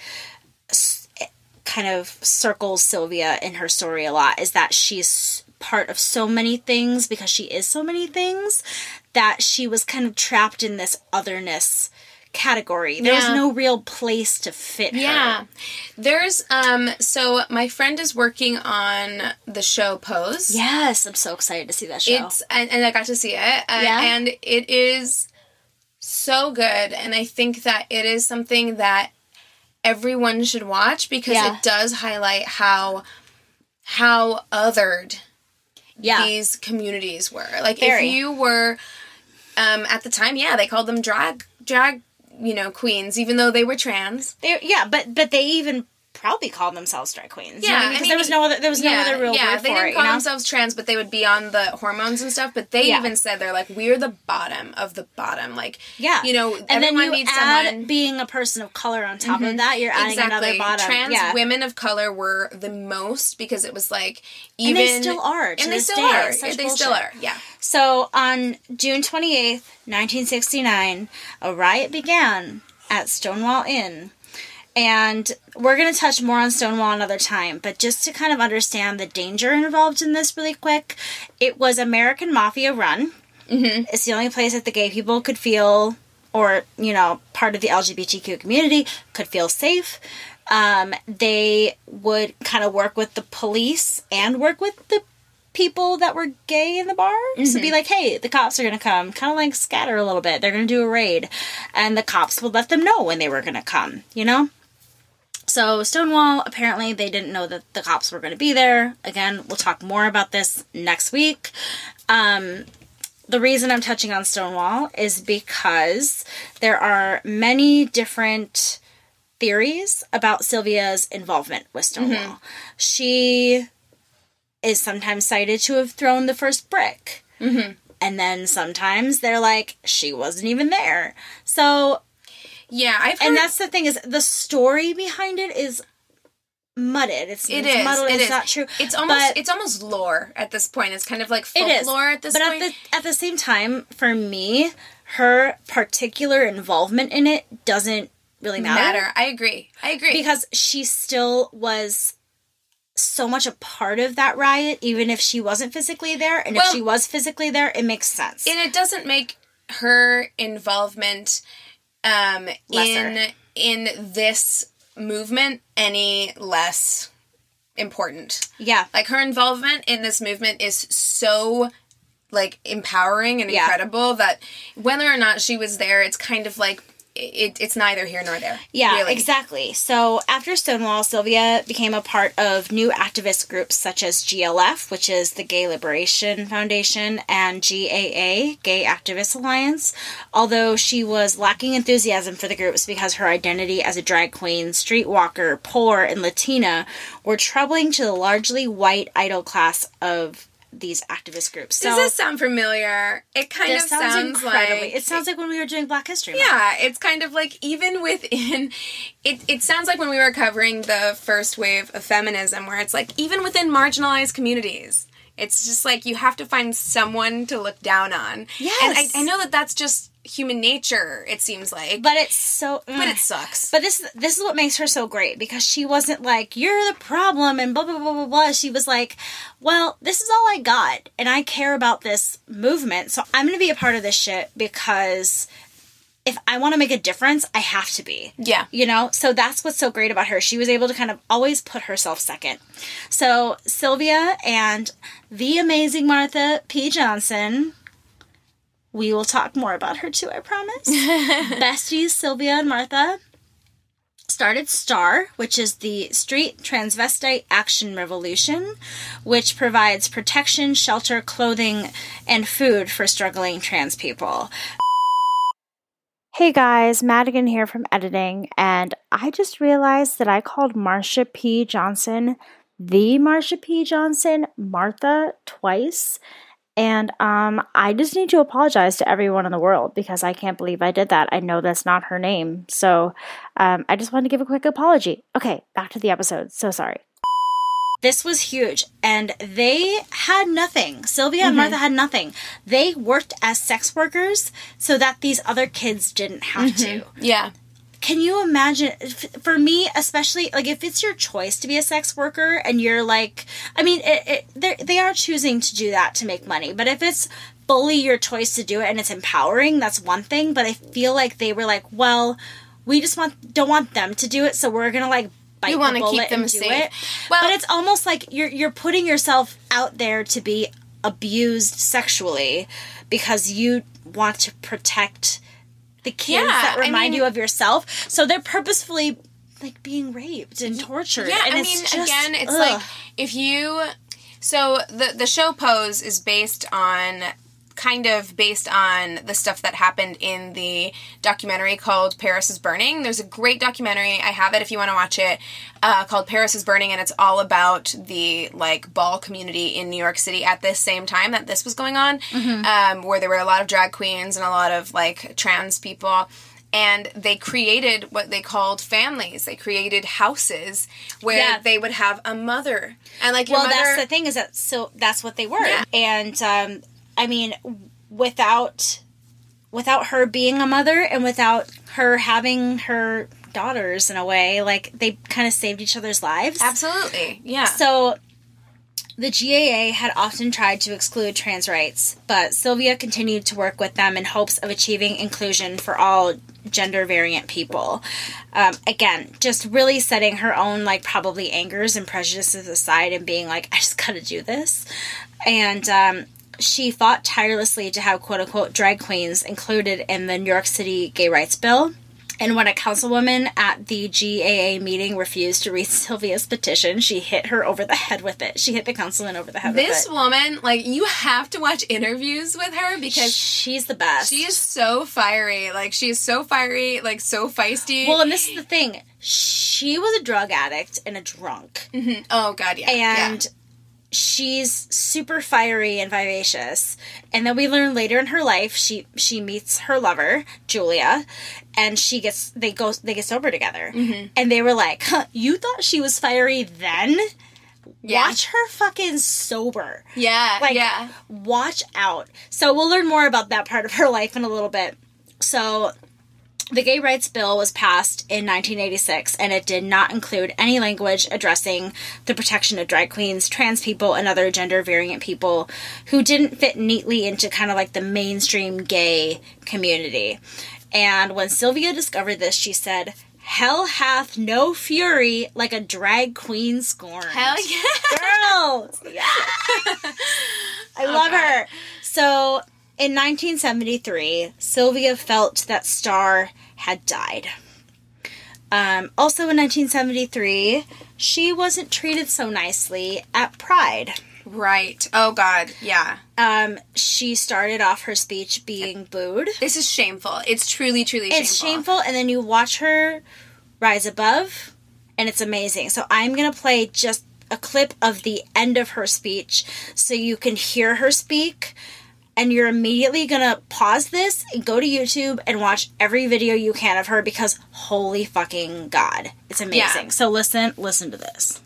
kind of circles Sylvia in her story a lot is that she's part of so many things because she is so many things that she was kind of trapped in this otherness category. There was Yeah. no real place to fit Yeah. her. There's um so my friend is working on the show Pose. Yes, I'm so excited to see that show. It's and, and I got to see it. Uh, Yeah? And it is so good and I think that it is something that everyone should watch because Yeah. it does highlight how how othered yeah. these communities were. Like Very. if you were um at the time, yeah, they called them drag drag, you know, queens even though they were trans. They, yeah, but but they even probably called themselves drag queens. Yeah, I because mean, there was no other there was no other real yeah, word they for didn't it. call you know? themselves trans, but they would be on the hormones and stuff. But they Yeah. even said they're like, we're the bottom of the bottom. Like, Yeah, you know, and then you add someone. Mm-hmm. being a person of color on top of that. You're adding another bottom. Trans yeah. women of color were the most because it was like And even they still are, and they still day. are. They still are. Yeah. So on June 28th, 1969, a riot began at Stonewall Inn. And we're going to touch more on Stonewall another time, but just to kind of understand the danger involved in this really quick, it was American Mafia run. Mm-hmm. It's the only place that the gay people could feel, or, you know, part of the LGBTQ community could feel safe. Um, they would kind of work with the police and work with the people that were gay in the bar. So be like, hey, the cops are going to come. Kind of like scatter a little bit. They're going to do a raid. And the cops would let them know when they were going to come, you know? So Stonewall, apparently they didn't know that the cops were going to be there. Again, we'll talk more about this next week. Um, the reason I'm touching on Stonewall is because there are many different theories about Sylvia's involvement with Stonewall. She is sometimes cited to have thrown the first brick. Mm-hmm. And then sometimes they're like, she wasn't even there. So, Yeah, I've heard and that's the thing is the story behind it is mudded. It's, It it's is. muddled. it it's is. not true. It's almost But- it's almost lore at this point. It's kind of like It is. folklore at this but point. at the at the same time, for me, her particular involvement in it doesn't really matter, matter. I agree. I agree. because she still was so much a part of that riot, even if she wasn't physically there. And if she was physically there, it makes sense. and it doesn't make her involvement um in in this movement any less important. yeah, Like her involvement in this movement is so like empowering and Yeah. incredible that whether or not she was there, it's kind of like it, it's neither here nor there. Yeah, really. exactly. So after Stonewall, Sylvia became a part of new activist groups such as GLF, which is the Gay Liberation Foundation, and GAA, Gay Activist Alliance. Although she was lacking enthusiasm for the groups because her identity as a drag queen, streetwalker, poor, and Latina were troubling to the largely white idol class of these activist groups. So Does this sound familiar? It kind of sounds, incredibly. like it sounds like when we were doing Black History. Month. Yeah, it's kind of like even within it it sounds like when we were covering the first wave of feminism where it's like even within marginalized communities it's just like you have to find someone to look down on. Yes. And I, I know that that's just human nature, it seems like. But it's so. Mm. but ugh. it sucks. But this this is what makes her so great because she wasn't like you're the problem and blah blah blah blah blah. She was like, well, this is all I got, and I care about this movement, so I'm gonna be a part of this shit because if I want to make a difference, I have to be. Yeah. You know, so that's what's so great about her. She was able to kind of always put herself second. So Sylvia and the amazing Martha P. Johnson. We will talk more about her too, I promise. Besties Sylvia and Martha started STAR, which is the Street Transvestite Action Revolution, which provides protection, shelter, clothing, and food for struggling trans people. Hey guys, Madigan here from editing, and I just realized that I called Marsha P. Johnson the Marsha P. Johnson Martha twice. And um, I just need to apologize to everyone in the world because I can't believe I did that. I know that's not her name. So um, I just wanted to give a quick apology. Okay, back to the episode. So sorry. This was huge, and they had nothing. Sylvia and Martha had nothing. They worked as sex workers so that these other kids didn't have to. yeah. Can you imagine? f- For me, especially, like if it's your choice to be a sex worker and you're like, I mean, it, it, they're- choosing to do that to make money, but if it's fully your choice to do it and it's empowering, that's one thing. But I feel like they were like, well, we just want don't want them to do it, so we're gonna like bite We wanna bullet keep them safe. it. Well- but it's almost like you're you're putting yourself out there to be abused sexually because you want to protect the kids Yeah, that I remind mean- you of yourself. So they're purposefully like being raped and tortured. Yeah, and I mean, just, again, it's ugh. like if you. So the the show Pose is based on kind of based on the stuff that happened in the documentary called Paris is Burning. There's a great documentary. I have it if you want to watch it. Uh, called Paris is Burning, and it's all about the like ball community in New York City at this same time that this was going on, um, where there were a lot of drag queens and a lot of like trans people and they created what they called families. They created houses where Yeah. they would have a mother and like your well, mother. that's the thing is that so that's what they were, Yeah. and um, I mean, without without her being a mother and without her having her daughters in a way, like they kind of saved each other's lives. Absolutely, yeah. So the GAA had often tried to exclude trans rights, but Sylvia continued to work with them in hopes of achieving inclusion for all gender variant people. Um, again, just really setting her own, like, probably angers and prejudices aside and being like, I just gotta do this. And, um, she fought tirelessly to have quote unquote drag queens included in the New York City gay rights bill. And when a councilwoman at the GAA meeting refused to read Sylvia's petition, she hit her over the head with it. She hit the councilman over the head this woman, like, you have to watch interviews with her because She's the best. she is so fiery. Like, she is so fiery, like, so feisty. well, and this is the thing. She was a drug addict and a drunk. Mm-hmm. oh god, yeah, and she's super fiery and vivacious and then we learn later in her life she she meets her lover julia and she gets they go they get sober together Mm-hmm. and they were like huh, you thought she was fiery then Yeah. watch her fucking sober yeah, like yeah. watch out so we'll learn more about that part of her life in a little bit so the gay rights bill was passed in 1986 and it did not include any language addressing the protection of drag queens trans people and other gender variant people who didn't fit neatly into kind of like the mainstream gay community and when sylvia discovered this she said hell hath no fury like a drag queen scorned Hell yeah. girl. Yeah. I love God. her. So in 1973, Sylvia felt that Star had died. Um, also in 1973, she wasn't treated so nicely at Pride. Right. Oh God. Yeah. Um, she started off her speech being booed. This is shameful. It's truly, truly shameful. It's shameful, and then you watch her rise above, and it's amazing. So I'm gonna play just a clip of the end of her speech so you can hear her speak. And you're immediately gonna pause this and go to YouTube and watch every video you can of her because holy fucking god, it's amazing. Yeah. So listen, listen to this.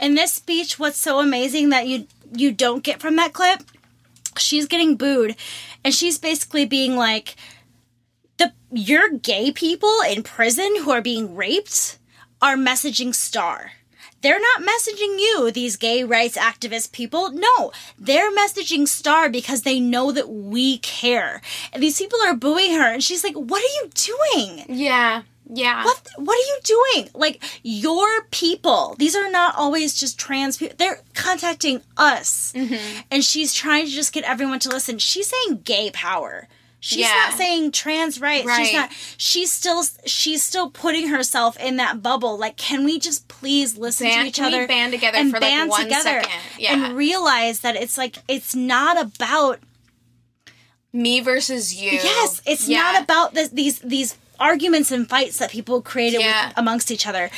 In this speech, what's so amazing that you you don't get from that clip, she's getting booed, and she's basically being like, "the your gay people in prison who are being raped are messaging Star." They're not messaging you, these gay rights activist people. No, they're messaging Star because they know that we care. And these people are booing her, and she's like, What are you doing? Yeah. Yeah. What what are you doing? Like your people. These are not always just trans people. They're contacting us. Mm-hmm. And she's trying to just get everyone to listen. She's saying gay power. She's Yeah. not saying trans rights. She's not she's still she's still putting herself in that bubble. Like can we just please listen Band- to each can we other band together for, like, one second? Yeah. and realize that it's like it's not about Me versus you. Yes, it's Yeah. not about this, these these arguments and fights that people created Yeah. with, amongst each other.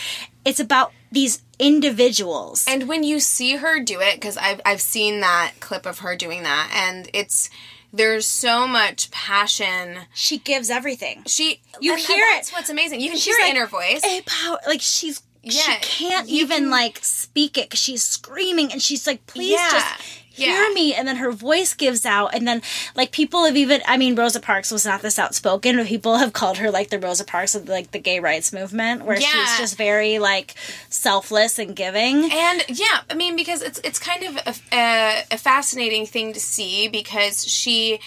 It's about these individuals. And when you see her do it, because I've I've seen that clip of her doing that, and it's there's so much passion. she gives everything. She You and hear that's it. what's amazing. You can She's hear it like, in her voice. A power, like she's she can't even can- like speak it because she's screaming and she's like, please Yeah, just hear yeah. me. And then her voice gives out, and then like people have even, I mean, Rosa Parks was not this outspoken, but people have called her like the Rosa Parks of like the gay rights movement, where Yeah. she's just very like selfless and giving. And yeah, I mean, because it's it's kind of a, a, a fascinating thing to see because she,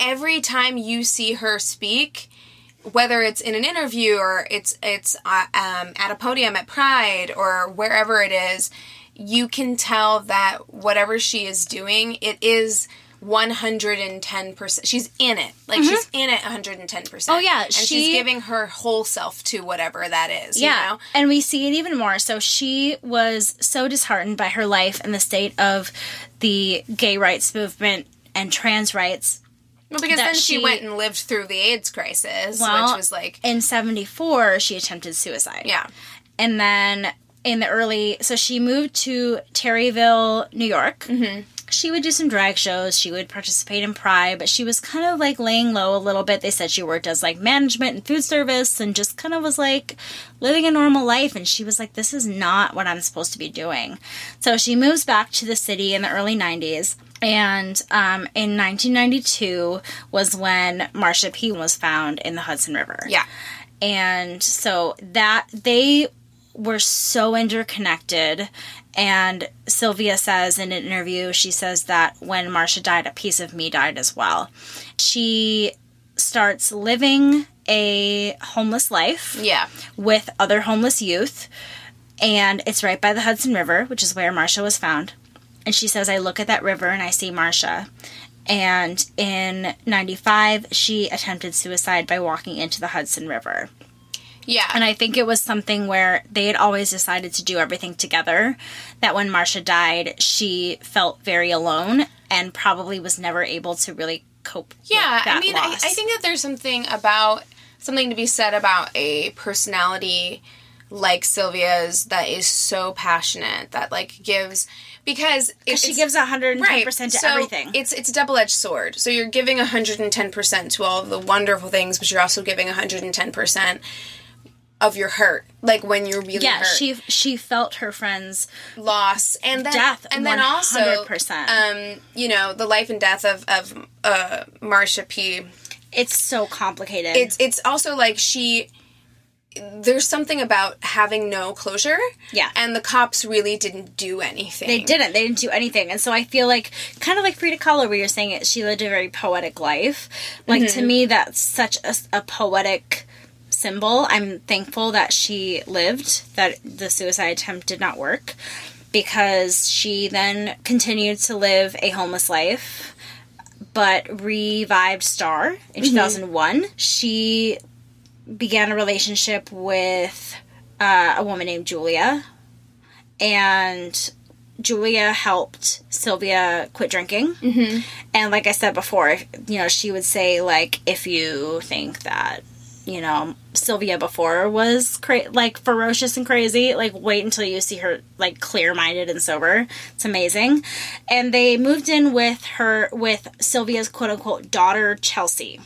every time you see her speak, whether it's in an interview or it's it's uh, um, at a podium at Pride or wherever it is, you can tell that whatever she is doing, it is. 110% she's in it like she's mm-hmm. in it 110% Oh, yeah, and she- she's giving her whole self to whatever that is Yeah. you know And we see it even more. So she was so disheartened by her life and the state of the gay rights movement and trans rights. Well, because then she, she- went and lived through the AIDS crisis, Well, which was like, In 74, she attempted suicide. yeah, And then in the early, so she moved to Terryville, New York. Mm-hmm. She would do some drag shows. She would participate in Pride, but she was kind of like laying low a little bit. They said she worked as like management and food service and just kind of was like living a normal life. And she was like, this is not what I'm supposed to be doing. So she moves back to the city in the early 90s. And um, in 1992 was when Marsha P was found in the Hudson River yeah, and so that they were so interconnected. And sylvia says in an interview she says that when marsha died a piece of me died as well. She starts living a homeless life yeah, with other homeless youth. And it's right by the hudson river which is where marsha was found. And she says i look at that river and i see marsha and in 95 she attempted suicide by walking into the hudson river yeah. and I think it was something where they had always decided to do everything together. That when Marsha died, she felt very alone and probably was never able to really cope. yeah, with that I mean, I, I think that there's something about something to be said about a personality like Sylvia's that is so passionate that like gives because it, she gives 110 percent to so everything. It's it's a double edged sword. So you're giving 110 percent to all of the wonderful things, but you're also giving 110 percent of your hurt, like when you're really Yeah, hurt. she she felt her friends. loss and then Death, and then also 100%. um you know the life and death of of uh Marsha P. It's so complicated. It's it's also like she there's something about having no closure. Yeah. And the cops really didn't do anything. They didn't. They didn't do anything. And so I feel like, kind of like Frida Kahlo, where you're saying it, she lived a very poetic life. Like, Mm-hmm. to me, that's such a, a poetic symbol. I'm thankful that she lived, that the suicide attempt did not work, because she then continued to live a homeless life. But revived Star in 2001. She began a relationship with uh, a woman named Julia, and Julia helped Sylvia quit drinking. Mm-hmm. And like I said before, you know, she would say like, if you think that, you know, Sylvia before was cra- like ferocious and crazy, like wait until you see her like clear-minded and sober. It's amazing. And they moved in with her with Sylvia's quote unquote daughter Chelsea.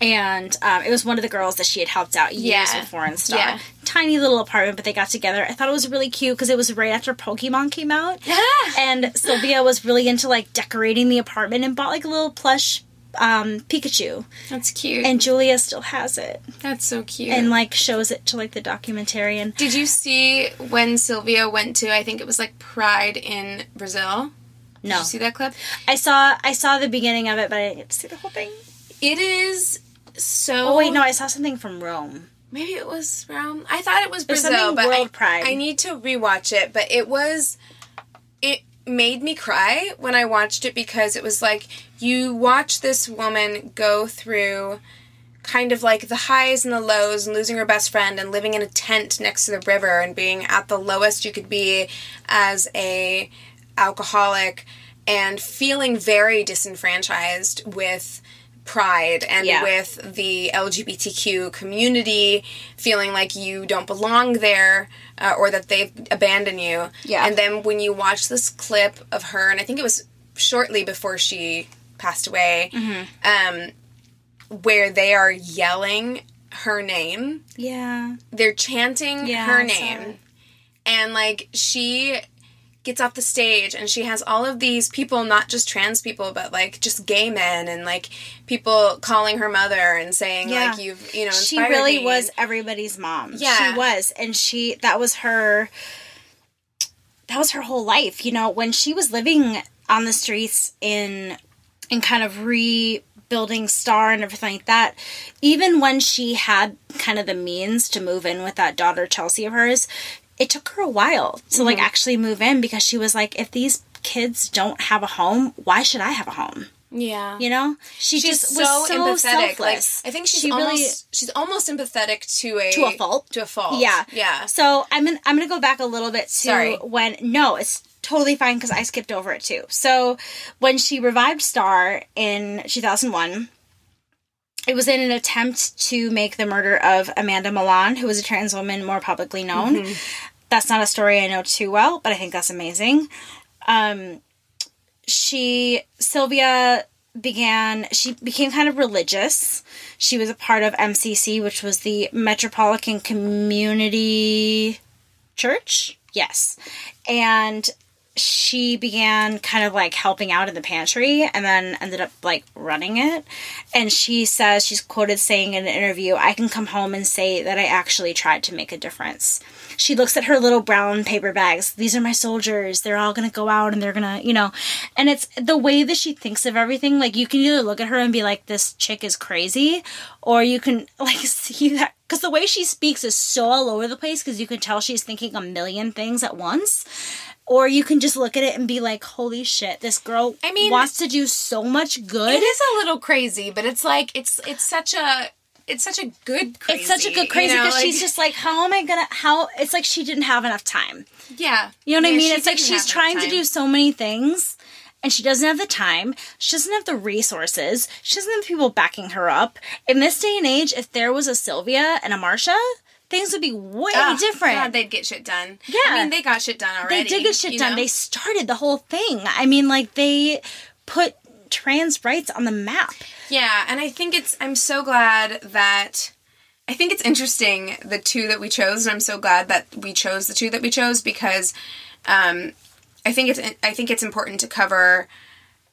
And um, it was one of the girls that she had helped out years Yeah. before in Star. Yeah. Tiny little apartment, but they got together. I thought it was really cute because it was right after Pokemon came out. and Sylvia was really into like decorating the apartment and bought like a little plush um, Pikachu. That's cute. And Julia still has it that's so cute. and like shows it to like the documentarian. did you see when Sylvia went to I think it was like Pride in Brazil? Did No, you see that clip? I saw I saw the beginning of it, but I didn't get to see the whole thing. It is so Oh wait, no, I saw something from Rome. Maybe it was Rome. I thought it was was Brazil, something but World I, Pride. I need to rewatch it. But it was, it made me cry when I watched it because it was like you watch this woman go through kind of like the highs and the lows and losing her best friend and living in a tent next to the river and being at the lowest you could be as a alcoholic and feeling very disenfranchised with pride and Yeah. with the LGBTQ community, feeling like you don't belong there uh, or that they've abandoned you. Yeah. And then when you watch this clip of her, and I think it was shortly before she passed away, um, where they are yelling her name, Yeah, they're chanting Yeah, her name. And like she gets off the stage and she has all of these people, not just trans people, but like just gay men and like people calling her mother and saying Yeah. like you've you know she really me." was everybody's mom. Yeah. she was, and she that was her. That was her whole life, you know. When she was living on the streets in, in kind of rebuilding Star and everything like that, even when she had kind of the means to move in with that daughter Chelsea of hers, it took her a while to Mm-hmm. like actually move in because she was like, if these kids don't have a home, why should I have a home? yeah. You know, she She's just so, was so empathetic. Like. I think she's She almost really- she's almost empathetic to a To a fault. To a fault. Yeah. Yeah. So I'm gonna, I'm gonna go back a little bit to Sorry. when no, it's totally fine because I skipped over it too. So when she revived Star in 2001. It was in an attempt to make the murder of Amanda Milan, who was a trans woman more publicly known. Mm-hmm. That's not a story I know too well, but I think that's amazing. Um, she Sylvia began she became kind of religious. She was a part of MCC, which was the Metropolitan Community Church. Yes. And she began kind of like helping out in the pantry and then ended up like running it. And she says, she's quoted saying in an interview, I can come home and say that I actually tried to make a difference. She looks at her little brown paper bags. These are my soldiers. They're all going to go out and they're going to, you know, and it's the way that she thinks of everything. Like you can either look at her and be like, this chick is crazy, or you can like see that because the way she speaks is so all over the place because you can tell she's thinking a million things at once or you can just look at it and be like holy shit this girl I mean- wants to do so much good. It is a little crazy, but it's like it's it's such a it's such a good crazy. it's such a good crazy you know, because she's just like how am i gonna how it's like she didn't have enough time. Yeah. you know what i mean? it's like she's trying to do so many things and she doesn't have the time. She doesn't have the resources. She doesn't have people backing her up. In this day and age if there was a sylvia and a marsha things would be way different God, they'd get shit done. Yeah. I mean, they got shit done already. They did get shit done. know? They started the whole thing. I mean, like they put trans rights on the map. Yeah, and I think it's I'm so glad that I think it's interesting the two that we chose, and I'm so glad that we chose the two that we chose because um, I think it's I think it's important to cover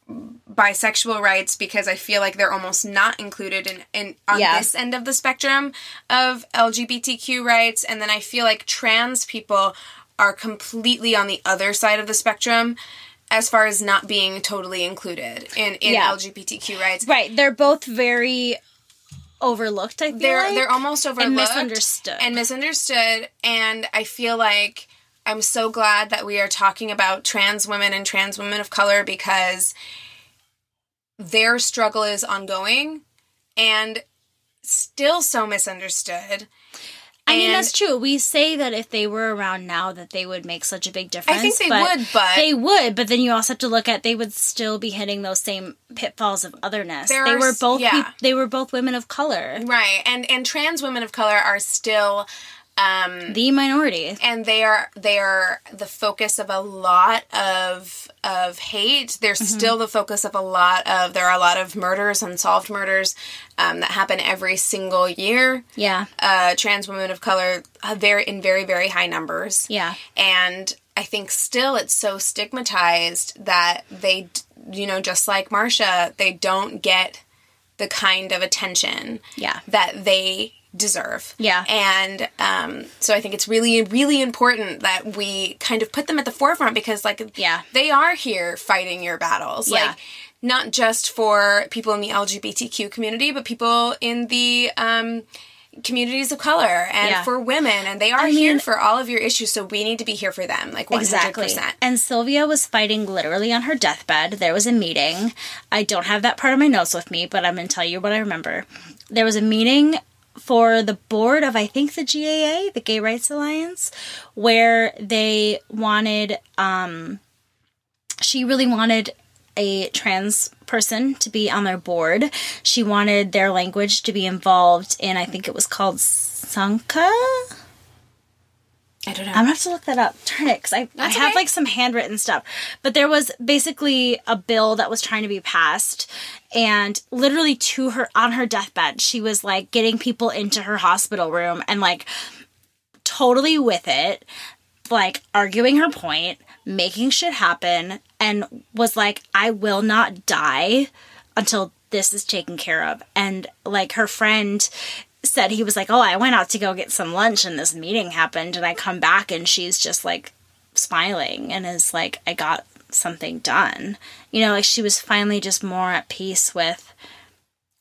bisexual rights because I feel like they're almost not included in, in on Yeah. this end of the spectrum of LGBTQ rights, and then I feel like trans people are completely on the other side of the spectrum as far as not being totally included in, in Yeah. LGBTQ rights. Right. They're both very overlooked, I feel they're like. they're almost overlooked misunderstood. and misunderstood and i feel like i'm so glad that we are talking about trans women and trans women of color because their struggle is ongoing and still so misunderstood I mean, and- that's true. We say that if they were around now, that they would make such a big difference. I think they would, but- they would. But then you also have to look at they would still be hitting those same pitfalls of otherness. They are were both. yeah. peop- they were both women of color, right and and trans women of color are still um the minority. and they are they are the focus of a lot of of hate. They're Mm-hmm. still the focus of a lot of there are a lot of murders, unsolved murders um, that happen every single year. Yeah, Uh, trans women of color, uh, very in very very high numbers. yeah, and I think still it's so stigmatized that they, you know, just like Marsha, they don't get the kind of attention Yeah. that they deserve. Yeah. And um, so I think it's really, really important that we kind of put them at the forefront because, like, Yeah. they are here fighting your battles. Yeah. Like, not just for people in the LGBTQ community, but people in the um, communities of color and Yeah. for women. And they are I here mean- for all of your issues. So we need to be here for them. Like, 100%. exactly. And Sylvia was fighting literally on her deathbed. There was a meeting. I don't have that part of my notes with me, but I'm going to tell you what I remember. There was a meeting for the board of I think the GAA, the Gay Rights Alliance, where they wanted um she really wanted a trans person to be on their board. She wanted their language to be involved in I think it was called Sanka. I don't know. I'm gonna have to look that up. Turn it, because I, have okay. like some handwritten stuff. But there was basically a bill that was trying to be passed, and literally to her on her deathbed, she was like getting people into her hospital room and like totally with it, like arguing her point, making shit happen, and was like, I will not die until this is taken care of. And like her friend said, he was like, Oh, I went out to go get some lunch and this meeting happened. And I come back and she's just like smiling and is like, I got something done. You know, like she was finally just more at peace with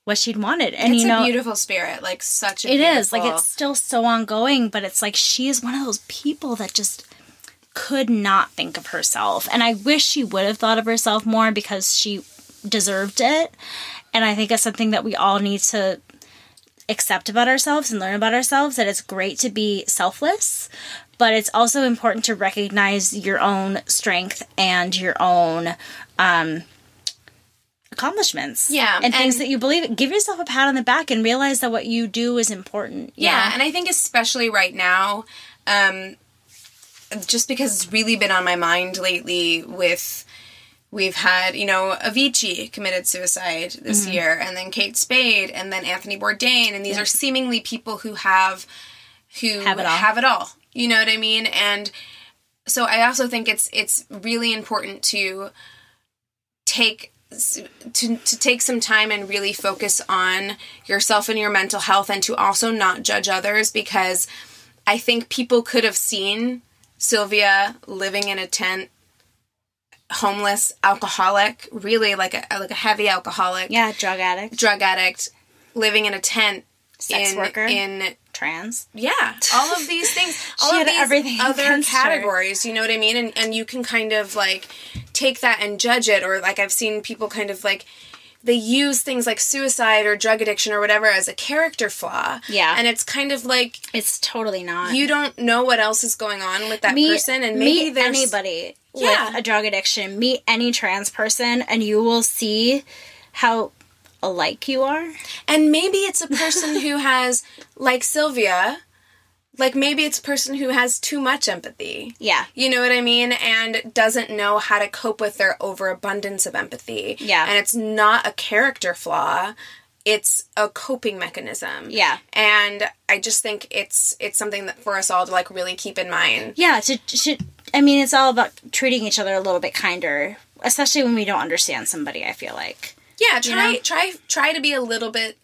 what she'd wanted. And it's you know, a beautiful spirit. Like, such a it is like it's still so ongoing, but it's like she is one of those people that just could not think of herself. And I wish she would have thought of herself more because she deserved it. And I think it's something that we all need to accept about ourselves and learn about ourselves that it's great to be selfless, but it's also important to recognize your own strength and your own um accomplishments. Yeah, And things that you believe. Give yourself a pat on the back and realize that what you do is important. you Yeah, and I think especially right now, um, just because it's really been on my mind lately with we've had, you know, Avicii committed suicide this Mm-hmm. year, and then Kate Spade, and then Anthony Bourdain, and these are seemingly people who have who Have it all. have it all. You know what I mean? And so I also think it's it's really important to take to to take some time and really focus on yourself and your mental health and to also not judge others because I think people could have seen Sylvia living in a tent homeless alcoholic really like a like a heavy alcoholic yeah, drug addict, drug addict living in a tent Sex in worker. in trans. yeah, all of these things, all of these everything other against her. categories, you know what I mean? And and you can kind of like take that and judge it, or like I've seen people kind of like they use things like suicide or drug addiction or whatever as a character flaw. Yeah. and it's kind of like It's totally not. you don't know what else is going on with that person, and maybe there's anybody Yeah. with a drug addiction. Meet any trans person, and you will see how alike you are. And maybe it's a person who has, like Sylvia, like maybe it's a person who has too much empathy. Yeah. You know what I mean? And doesn't know how to cope with their overabundance of empathy. Yeah. And it's not a character flaw. it's a coping mechanism. Yeah. And I just think it's it's something that for us all to like really keep in mind. Yeah, to, to I mean, it's all about treating each other a little bit kinder, especially when we don't understand somebody. I feel like. Yeah, try know? try try to be a little bit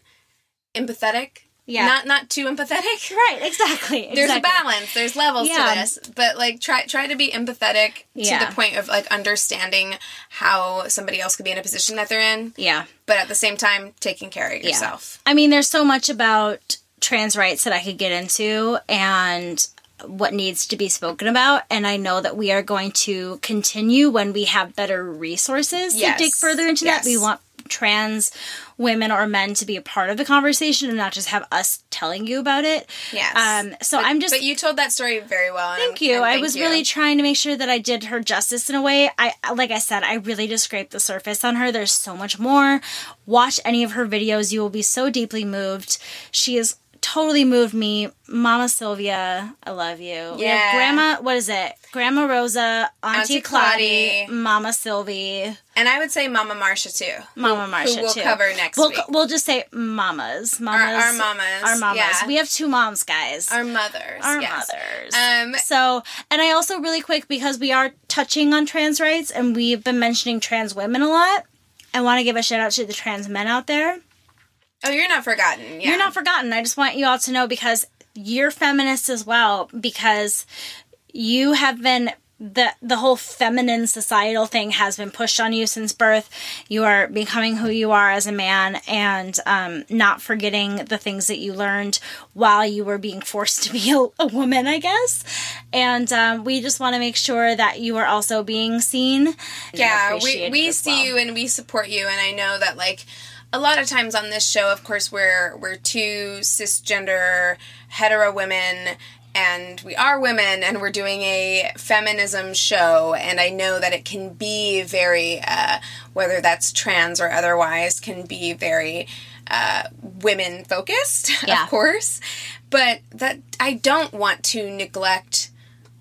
empathetic. Yeah. Not not too empathetic. Right. Exactly. There's a balance. There's levels Yeah. to this, but like try try to be empathetic Yeah. to the point of like understanding how somebody else could be in a position that they're in, Yeah. but at the same time taking care of Yeah. yourself. I mean, there's so much about trans rights that I could get into and what needs to be spoken about. And I know that we are going to continue when we have better resources Yes. to dig further into Yes. that. We want trans women or men to be a part of the conversation and not just have us telling you about it. Yes. Um, so But- I'm just But you told that story very well. Thank you. and I thank was you. really trying to make sure that I did her justice in a way. I like I said, I really just scraped the surface on her. There's so much more. Watch any of her videos. You will be so deeply moved. She has totally moved me. Mama Sylvia, I love you. We have Yeah. Grandma, what is it? Grandma Rosa, Auntie, Auntie Claudie. Mama Sylvie, and I would say Mama Marsha too. Mama Marsha who we'll too. cover next we'll, week. We'll just say mamas. Mamas. our mamas, Our mamas. yeah. We have two moms, guys. Our mothers. our yes. mothers. Um, so, and I also really quick because we are touching on trans rights and we've been mentioning trans women a lot. I want to give a shout out to the trans men out there. Oh, you're not forgotten. Yeah. You're not forgotten. I just want you all to know because you're feminists as well because you have been the the whole feminine societal thing has been pushed on you since birth. You are becoming who you are as a man and um, not forgetting the things that you learned while you were being forced to be a, a woman, I guess. And um, we just want to make sure that you are also being seen. yeah we, we see well. you and we support you and i know that like a lot of times on this show of course we're we're two cisgender hetero women and we are women and we're doing a feminism show and i know that it can be very uh, whether that's trans or otherwise can be very uh, women focused Yeah. of course but that i don't want to neglect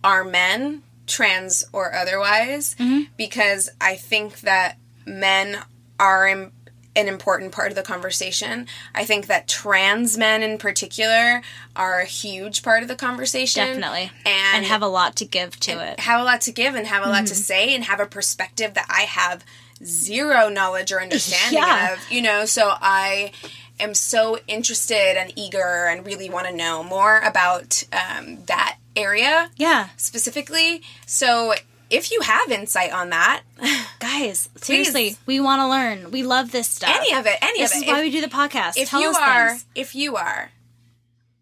our men, trans or otherwise, because I think that men are im- an important part of the conversation. I think that trans men in particular are a huge part of the conversation. Definitely. And, and have a lot to give to it. have a lot to give and have a lot to say and have a perspective that I have zero knowledge or understanding Yeah. of, you know, so I am so interested and eager and really want to know more about um, that area Yeah. specifically. So if you have insight on that, Guys, seriously, we want to learn. We love this stuff. any of it, any this of it. This is why if, we do the podcast. if Tell you us are, things. if you are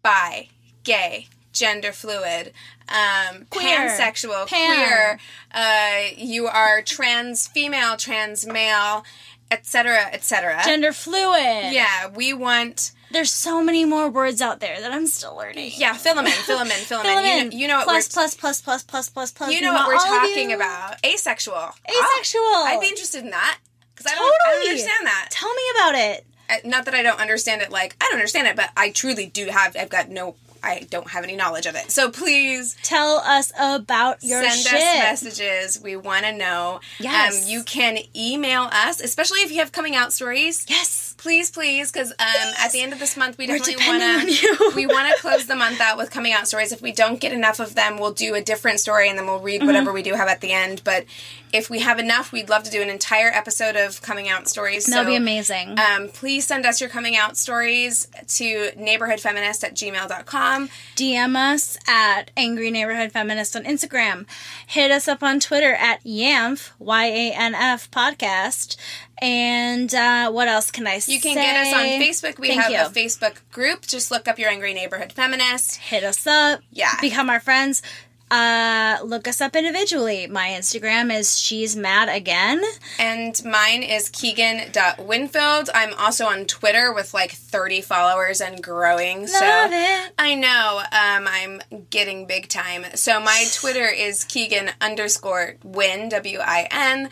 bi, gay, gender fluid, um, Queer, pansexual, pan. queer, uh, you are trans female, trans male, etc., etc. gender fluid. yeah, we want. There's so many more words out there that I'm still learning. Yeah, fill them in, fill them in, fill them Fill in. them You know, you know what plus, we're plus, plus, plus, plus, plus, plus. you know what we're talking about. Asexual. Asexual. Oh, I'd be interested in that because I don't, I don't understand that. Tell me about it. Uh, Not that I don't understand it. Like I don't understand it, but I truly do have. I've got no. I don't have any knowledge of it. So please Tell us about your send shit. us messages. We want to know. Yes. Um, you can email us, especially if you have coming out stories. yes. Please, please, because um, at the end of this month, we definitely want to. we want to close the month out with coming out stories. If we don't get enough of them, we'll do a different story, and then we'll read whatever we do have at the end. But if we have enough, we'd love to do an entire episode of coming out stories. That'll so, be amazing. Um, please send us your coming out stories to neighborhoodfeminist at gmail.com. DM us at Angry Neighborhood Feminist on Instagram. Hit us up on Twitter at YANF, Y A N F podcast. And uh, what else can I say? You can get us on Facebook. We Thank have you. a Facebook group. Just look up your Angry Neighborhood Feminist. Hit us up. Yeah. Become our friends. Uh, look us up individually. My Instagram is She's Mad Again. And mine is Keegan.winfield. I'm also on Twitter with like 30 followers and growing. so Love it. I know. Um, I'm getting big time. So my Twitter is Keegan underscore win, W I N.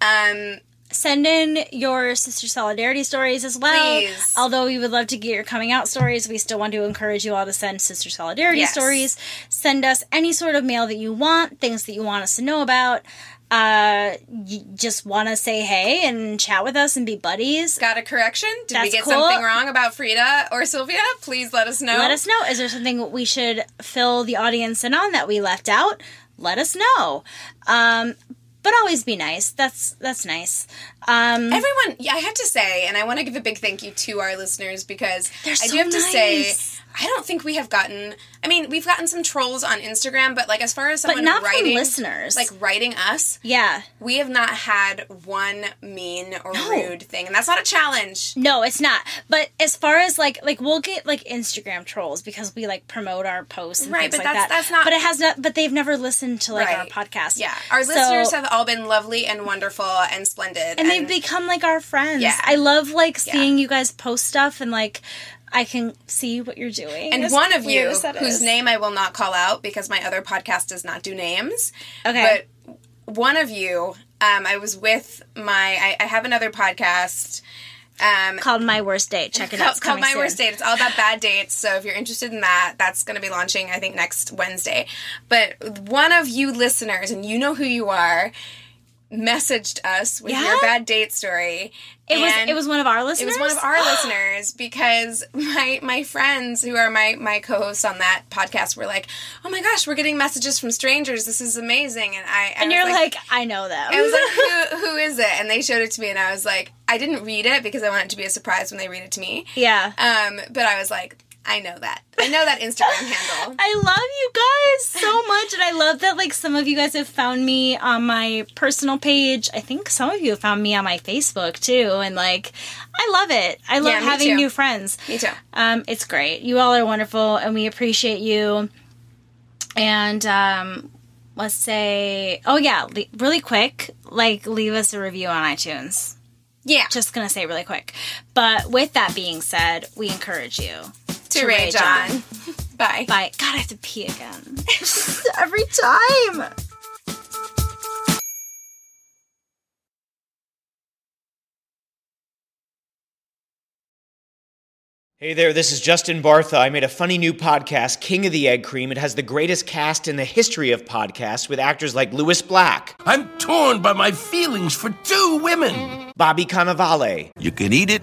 Um, Send in your sister solidarity stories as well. Please. Although we would love to get your coming out stories, we still want to encourage you all to send sister solidarity Yes. stories. Send us any sort of mail that you want, things that you want us to know about. uh, y- just want to say hey and chat with us and be buddies, Got a correction? Did we get cool. something wrong about Frida or Sylvia? Please let us know. let us know. Is there something we should fill the audience in on that we left out? Let us know. Um, but always be nice. That's that's nice. Um, Everyone, yeah, I have to say, and I want to give a big thank you to our listeners because I so do have to say, nice. I don't think we have gotten. I mean, we've gotten some trolls on Instagram, but like as far as but someone not writing, from listeners. like writing us, yeah. we have not had one mean or No. rude thing, and that's not a challenge. No, it's not. But as far as like like we'll get like Instagram trolls because we like promote our posts and Right, things but like that's- that. that's not- But it has not. But they've never listened to like our podcast. Yeah, our So- listeners have all been lovely and wonderful and splendid, and they've become like our friends. Yeah. I love like Yeah. seeing you guys post stuff and like I can see what you're doing. And one of you, whose is. name I will not call out because my other podcast does not do names. Okay. But one of you, um, I was with my, I, I have another podcast. Um, called my worst date. Check it out. called, It's called My soon. Worst Date. It's all about bad dates. So if you're interested in that, that's going to be launching, I think, next Wednesday. But one of you listeners, and you know who you are, messaged us with Yeah? your bad date story. It was it was one of our listeners. it was one of our listeners because my my friends who are my my co-hosts on that podcast were like, "Oh my gosh, we're getting messages from strangers. This is amazing." And I, I And you're like, I know them. I was like, who, who is it? And they showed it to me, and I was like, I didn't read it because I want it to be a surprise when they read it to me. yeah. Um, but I was like, I know that. I know that Instagram handle. I love you guys so much, and I love that like some of you guys have found me on my personal page. I think some of you have found me on my Facebook too, and like I love it. I love Yeah, having too. new friends. Me too. Um, it's great. You all are wonderful, and we appreciate you. And um, let's say, oh yeah, le- really quick, like leave us a review on iTunes. Yeah. Just gonna say really quick. But with that being said, we encourage you to rage on. Bye. Bye. God, I have to pee again. Every time. Hey there, this is Justin Bartha. I made a funny new podcast, King of the Egg Cream. It has the greatest cast in the history of podcasts with actors like Lewis Black, I'm torn by my feelings for two women. Bobby Cannavale, You can eat it,